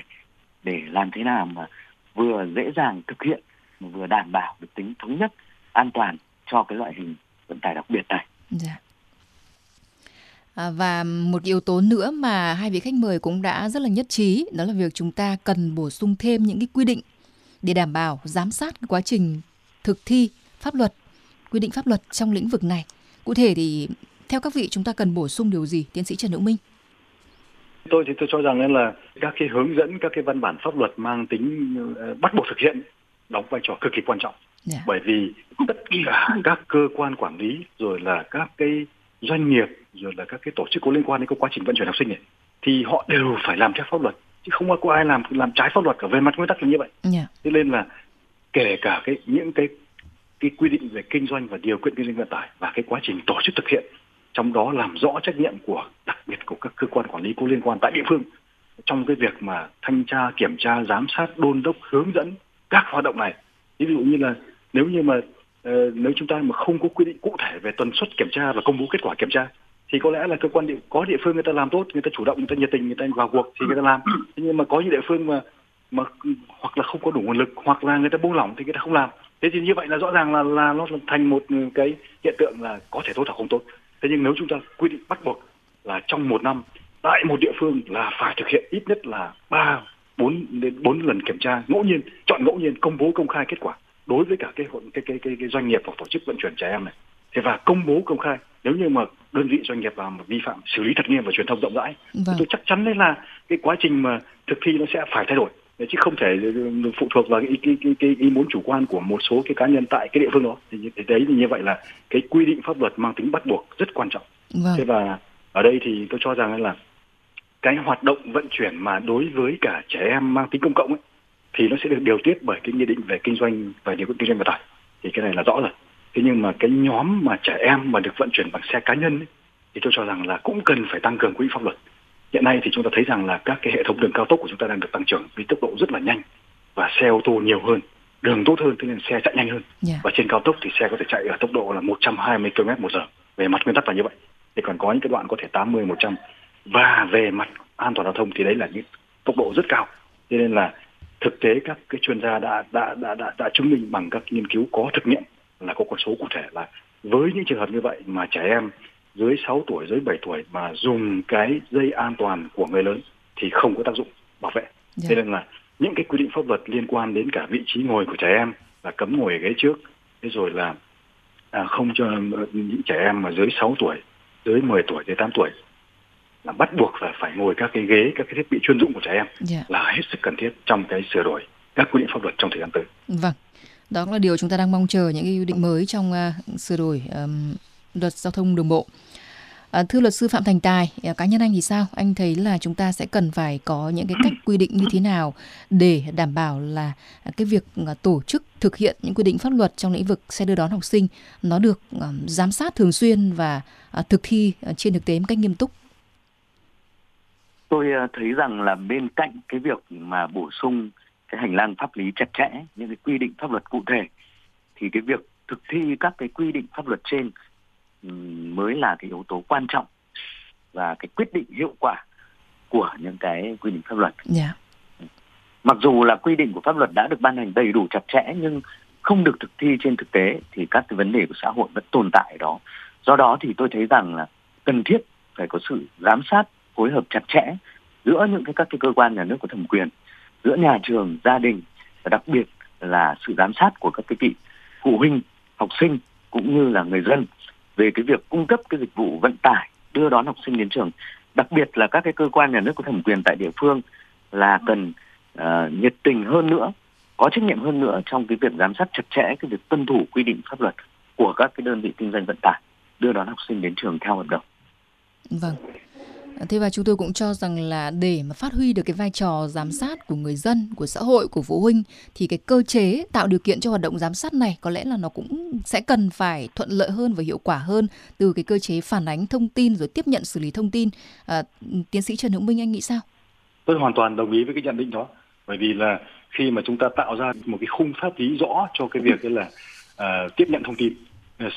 để làm thế nào mà vừa dễ dàng thực hiện mà vừa đảm bảo được tính thống nhất an toàn cho cái loại hình vận tải đặc biệt này. Dạ. À, và một yếu tố nữa mà hai vị khách mời cũng đã rất là nhất trí đó là việc chúng ta cần bổ sung thêm những cái quy định để đảm bảo giám sát quá trình thực thi pháp luật quy định pháp luật trong lĩnh vực này cụ thể thì theo các vị, chúng ta cần bổ sung điều gì, tiến sĩ Trần Hữu Minh? Tôi thì tôi cho rằng là các cái hướng dẫn, các cái văn bản pháp luật mang tính ờ, bắt buộc thực hiện đóng vai trò cực kỳ quan trọng. Yeah. Dạ. Bởi vì tất cả các cơ quan quản lý rồi là các cái doanh nghiệp rồi là các cái tổ chức có liên quan đến cái quá trình vận chuyển học sinh này thì họ đều phải làm theo pháp luật chứ không có ai làm làm trái pháp luật cả về mặt nguyên tắc là như vậy. Yeah. Dạ. Thế nên là kể cả cái những cái cái quy định về kinh doanh và điều kiện kinh doanh vận tải và cái quá trình tổ chức thực hiện trong đó làm rõ trách nhiệm của đặc biệt của các cơ quan quản lý có liên quan tại địa phương trong cái việc mà thanh tra kiểm tra giám sát đôn đốc hướng dẫn các hoạt động này ví dụ như là nếu như mà ờ, nếu chúng ta mà không có quy định cụ thể về tần suất kiểm tra và công bố kết quả kiểm tra thì có lẽ là cơ quan địa có địa phương người ta làm tốt người ta chủ động người ta nhiệt tình người ta vào cuộc thì người ta làm nhưng mà có những địa phương mà mà hoặc là không có đủ nguồn lực hoặc là người ta buông lỏng thì người ta không làm thế thì như vậy là rõ ràng là là nó thành một cái hiện tượng là có thể tốt hoặc không tốt thế nhưng nếu chúng ta quy định bắt buộc là trong một năm tại một địa phương là phải thực hiện ít nhất là ba bốn đến bốn lần kiểm tra ngẫu nhiên chọn ngẫu nhiên công bố công khai kết quả đối với cả cái cái cái cái, cái doanh nghiệp hoặc tổ chức vận chuyển trẻ em này thế và công bố công khai nếu như mà đơn vị doanh nghiệp làm vi phạm xử lý thật nghiêm và truyền thông rộng rãi vâng. tôi chắc chắn đấy là cái quá trình mà thực thi nó sẽ phải thay đổi chứ không thể ừ, phụ thuộc vào cái, cái, cái, cái ý muốn chủ quan của một số cái cá nhân tại cái địa phương đó thì đấy thì như vậy là cái quy định pháp luật mang tính bắt buộc rất quan trọng vâng. thế và ở đây thì tôi cho rằng là cái hoạt động vận chuyển mà đối với cả trẻ em mang tính công cộng ấy, thì nó sẽ được điều tiết bởi cái nghị định về kinh doanh và điều kiện kinh doanh vận tải thì cái này là rõ rồi thế nhưng mà cái nhóm mà trẻ em mà được vận chuyển bằng xe cá nhân ấy, thì tôi cho rằng là cũng cần phải tăng cường quy định pháp luật hiện nay thì chúng ta thấy rằng là các cái hệ thống đường cao tốc của chúng ta đang được tăng trưởng với tốc độ rất là nhanh và xe ô tô nhiều hơn đường tốt hơn thế nên xe chạy nhanh hơn yeah. Dạ. và trên cao tốc thì xe có thể chạy ở tốc độ là 120 km một giờ về mặt nguyên tắc là như vậy thì còn có những cái đoạn có thể 80 100 và về mặt an toàn giao thông thì đấy là những tốc độ rất cao cho nên là thực tế các cái chuyên gia đã đã đã đã, đã chứng minh bằng các nghiên cứu có thực nghiệm là có con số cụ thể là với những trường hợp như vậy mà trẻ em dưới 6 tuổi, dưới 7 tuổi mà dùng cái dây an toàn của người lớn thì không có tác dụng bảo vệ. Dạ. Thế nên là những cái quy định pháp luật liên quan đến cả vị trí ngồi của trẻ em là cấm ngồi ghế trước, thế rồi là à, không cho ờ, những trẻ em mà dưới 6 tuổi, dưới 10 tuổi, dưới 8 tuổi là bắt buộc là phải ngồi các cái ghế, các cái thiết bị chuyên dụng của trẻ em dạ. là hết sức cần thiết trong cái sửa đổi các quy định pháp luật trong thời gian tới. Vâng, đó là điều chúng ta đang mong chờ những cái quy định mới trong uh, sửa đổi um, luật giao thông đường bộ. À, thưa luật sư Phạm Thành Tài, à, cá nhân anh thì sao? Anh thấy là chúng ta sẽ cần phải có những cái cách quy định như thế nào để đảm bảo là cái việc à, tổ chức thực hiện những quy định pháp luật trong lĩnh vực xe đưa đón học sinh nó được giám sát thường xuyên và thực thi trên thực tế một cách nghiêm túc. Tôi thấy rằng là bên cạnh cái việc mà bổ sung cái hành lang pháp lý chặt chẽ, những cái quy định pháp luật cụ thể thì cái việc thực thi các cái quy định pháp luật trên Ừ, mới là cái yếu tố quan trọng và cái quyết định hiệu quả của những cái quy định pháp luật. Yeah. Dạ. Mặc dù là quy định của pháp luật đã được ban hành đầy đủ chặt chẽ nhưng không được thực thi trên thực tế thì các cái vấn đề của xã hội vẫn tồn tại ở đó. Do đó thì tôi thấy rằng là cần thiết phải có sự giám sát phối hợp chặt chẽ giữa những cái các cái cơ quan nhà nước có thẩm quyền, giữa nhà trường, gia đình và đặc biệt là sự giám sát của các cái vị phụ huynh, học sinh cũng như là người dân về cái việc cung cấp cái dịch vụ vận tải đưa đón học sinh đến trường đặc biệt là các cái cơ quan nhà nước có thẩm quyền tại địa phương là cần uh, nhiệt tình hơn nữa có trách nhiệm hơn nữa trong cái việc giám sát chặt chẽ cái việc tuân thủ quy định pháp luật của các cái đơn vị kinh doanh vận tải đưa đón học sinh đến trường theo hợp đồng. Vâng. Thế và chúng tôi cũng cho rằng là để mà phát huy được cái vai trò giám sát của người dân, của xã hội, của phụ huynh thì cái cơ chế tạo điều kiện cho hoạt động giám sát này có lẽ là nó cũng sẽ cần phải thuận lợi hơn và hiệu quả hơn từ cái cơ chế phản ánh thông tin rồi tiếp nhận xử lý thông tin. À, tiến sĩ Trần Hữu Minh anh nghĩ sao? Tôi hoàn toàn đồng ý với cái nhận định đó bởi vì là khi mà chúng ta tạo ra một cái khung pháp lý rõ cho cái việc ấy (laughs) là uh, tiếp nhận thông tin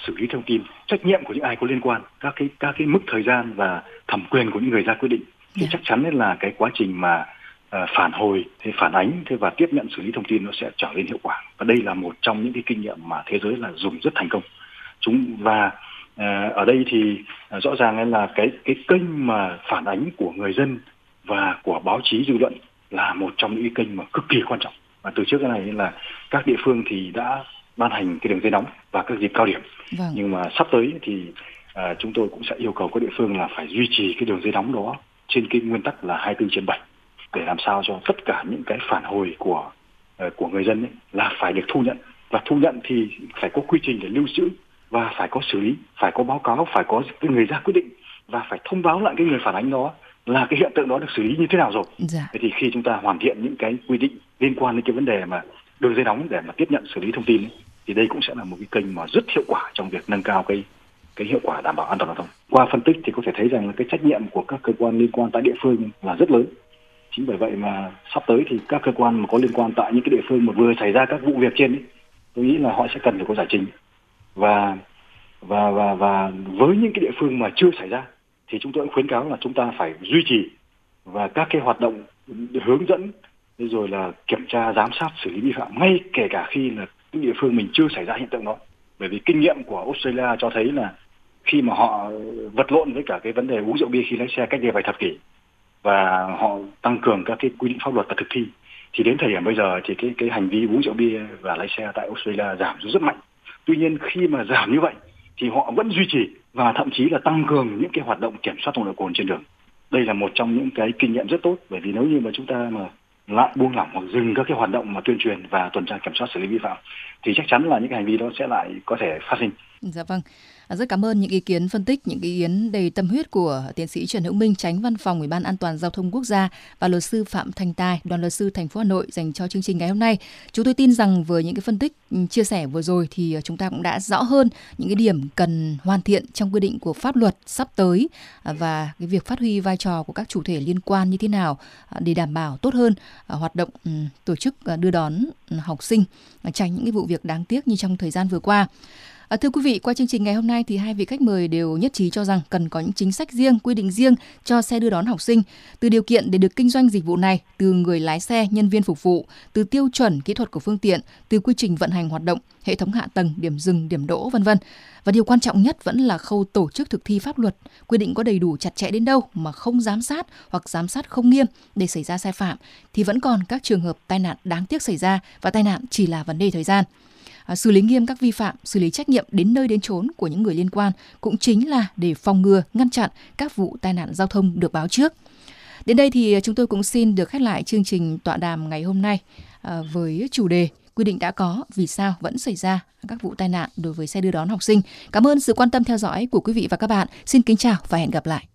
xử lý thông tin trách nhiệm của những ai có liên quan các cái các cái mức thời gian và thẩm quyền của những người ra quyết định thì yeah. Dạ. chắc chắn là cái quá trình mà ờ, phản hồi thế phản ánh thế và tiếp nhận xử lý thông tin nó sẽ trở nên hiệu quả và đây là một trong những cái kinh nghiệm mà thế giới là dùng rất thành công chúng và ờ, ở đây thì ờ, rõ ràng là cái cái kênh mà phản ánh của người dân và của báo chí dư luận là một trong những kênh mà cực kỳ quan trọng và từ trước cái này là các địa phương thì đã ban hành cái đường dây nóng và các dịp cao điểm vâng. nhưng mà sắp tới thì à, chúng tôi cũng sẽ yêu cầu các địa phương là phải duy trì cái đường dây nóng đó trên cái nguyên tắc là 24 trên 7 để làm sao cho tất cả những cái phản hồi của uh, của người dân ấy là phải được thu nhận và thu nhận thì phải có quy trình để lưu trữ và phải có xử lý, phải có báo cáo, phải có cái người ra quyết định và phải thông báo lại cái người phản ánh đó là cái hiện tượng đó được xử lý như thế nào rồi. Dạ. Thế thì khi chúng ta hoàn thiện những cái quy định liên quan đến cái vấn đề mà đường dây nóng để mà tiếp nhận xử lý thông tin thì đây cũng sẽ là một cái kênh mà rất hiệu quả trong việc nâng cao cái cái hiệu quả đảm bảo an toàn giao thông. Qua phân tích thì có thể thấy rằng là cái trách nhiệm của các cơ quan liên quan tại địa phương là rất lớn. Chính bởi vậy mà sắp tới thì các cơ quan mà có liên quan tại những cái địa phương mà vừa xảy ra các vụ việc trên ấy, tôi nghĩ là họ sẽ cần phải có giải trình và và và và với những cái địa phương mà chưa xảy ra thì chúng tôi cũng khuyến cáo là chúng ta phải duy trì và các cái hoạt động hướng dẫn rồi là kiểm tra giám sát xử lý vi phạm ngay kể cả khi là những địa phương mình chưa xảy ra hiện tượng đó bởi vì kinh nghiệm của Australia cho thấy là khi mà họ vật lộn với cả cái vấn đề uống rượu bia khi lái xe cách đây vài thập kỷ và họ tăng cường các cái quy định pháp luật và thực thi thì đến thời điểm bây giờ thì cái cái hành vi uống rượu bia và lái xe tại Australia giảm rất mạnh. Tuy nhiên khi mà giảm như vậy thì họ vẫn duy trì và thậm chí là tăng cường những cái hoạt động kiểm soát nồng độ cồn trên đường. Đây là một trong những cái kinh nghiệm rất tốt bởi vì nếu như mà chúng ta mà lại buông lỏng hoặc dừng các cái hoạt động mà tuyên truyền và tuần tra kiểm soát xử lý vi phạm thì chắc chắn là những hành vi đó sẽ lại có thể phát sinh. Dạ vâng. À, rất cảm ơn những ý kiến phân tích, những ý kiến đầy tâm huyết của tiến sĩ Trần Hữu Minh, tránh văn phòng Ủy ban An toàn Giao thông Quốc gia và luật sư Phạm Thành Tài, đoàn luật sư thành phố Hà Nội dành cho chương trình ngày hôm nay. Chúng tôi tin rằng với những cái phân tích ừ, chia sẻ vừa rồi thì ờ, chúng ta cũng đã rõ hơn những cái điểm cần hoàn thiện trong quy định của pháp luật sắp tới à, và cái việc phát huy vai trò của các chủ thể liên quan như thế nào à, để đảm bảo tốt hơn hoạt động ừ, tổ chức đưa đón ừ, học sinh tránh những cái vụ việc đáng tiếc như trong thời gian vừa qua. À, thưa quý vị, qua chương trình ngày hôm nay thì hai vị khách mời đều nhất trí cho rằng cần có những chính sách riêng, quy định riêng cho xe đưa đón học sinh, từ điều kiện để được kinh doanh dịch vụ này, từ người lái xe, nhân viên phục vụ, từ tiêu chuẩn kỹ thuật của phương tiện, từ quy trình vận hành hoạt động, hệ thống hạ tầng, điểm dừng, điểm đỗ vân vân. Và điều quan trọng nhất vẫn là khâu tổ chức thực thi pháp luật, quy định có đầy đủ chặt chẽ đến đâu mà không giám sát hoặc giám sát không nghiêm để xảy ra sai phạm thì vẫn còn các trường hợp tai nạn đáng tiếc xảy ra và tai nạn chỉ là vấn đề thời gian. À, xử lý nghiêm các vi phạm, xử lý trách nhiệm đến nơi đến chốn của những người liên quan cũng chính là để phòng ngừa, ngăn chặn các vụ tai nạn giao thông được báo trước. Đến đây thì chúng tôi cũng xin được khép lại chương trình tọa đàm ngày hôm nay à, với chủ đề quy định đã có vì sao vẫn xảy ra các vụ tai nạn đối với xe đưa đón học sinh. Cảm ơn sự quan tâm theo dõi của quý vị và các bạn. Xin kính chào và hẹn gặp lại.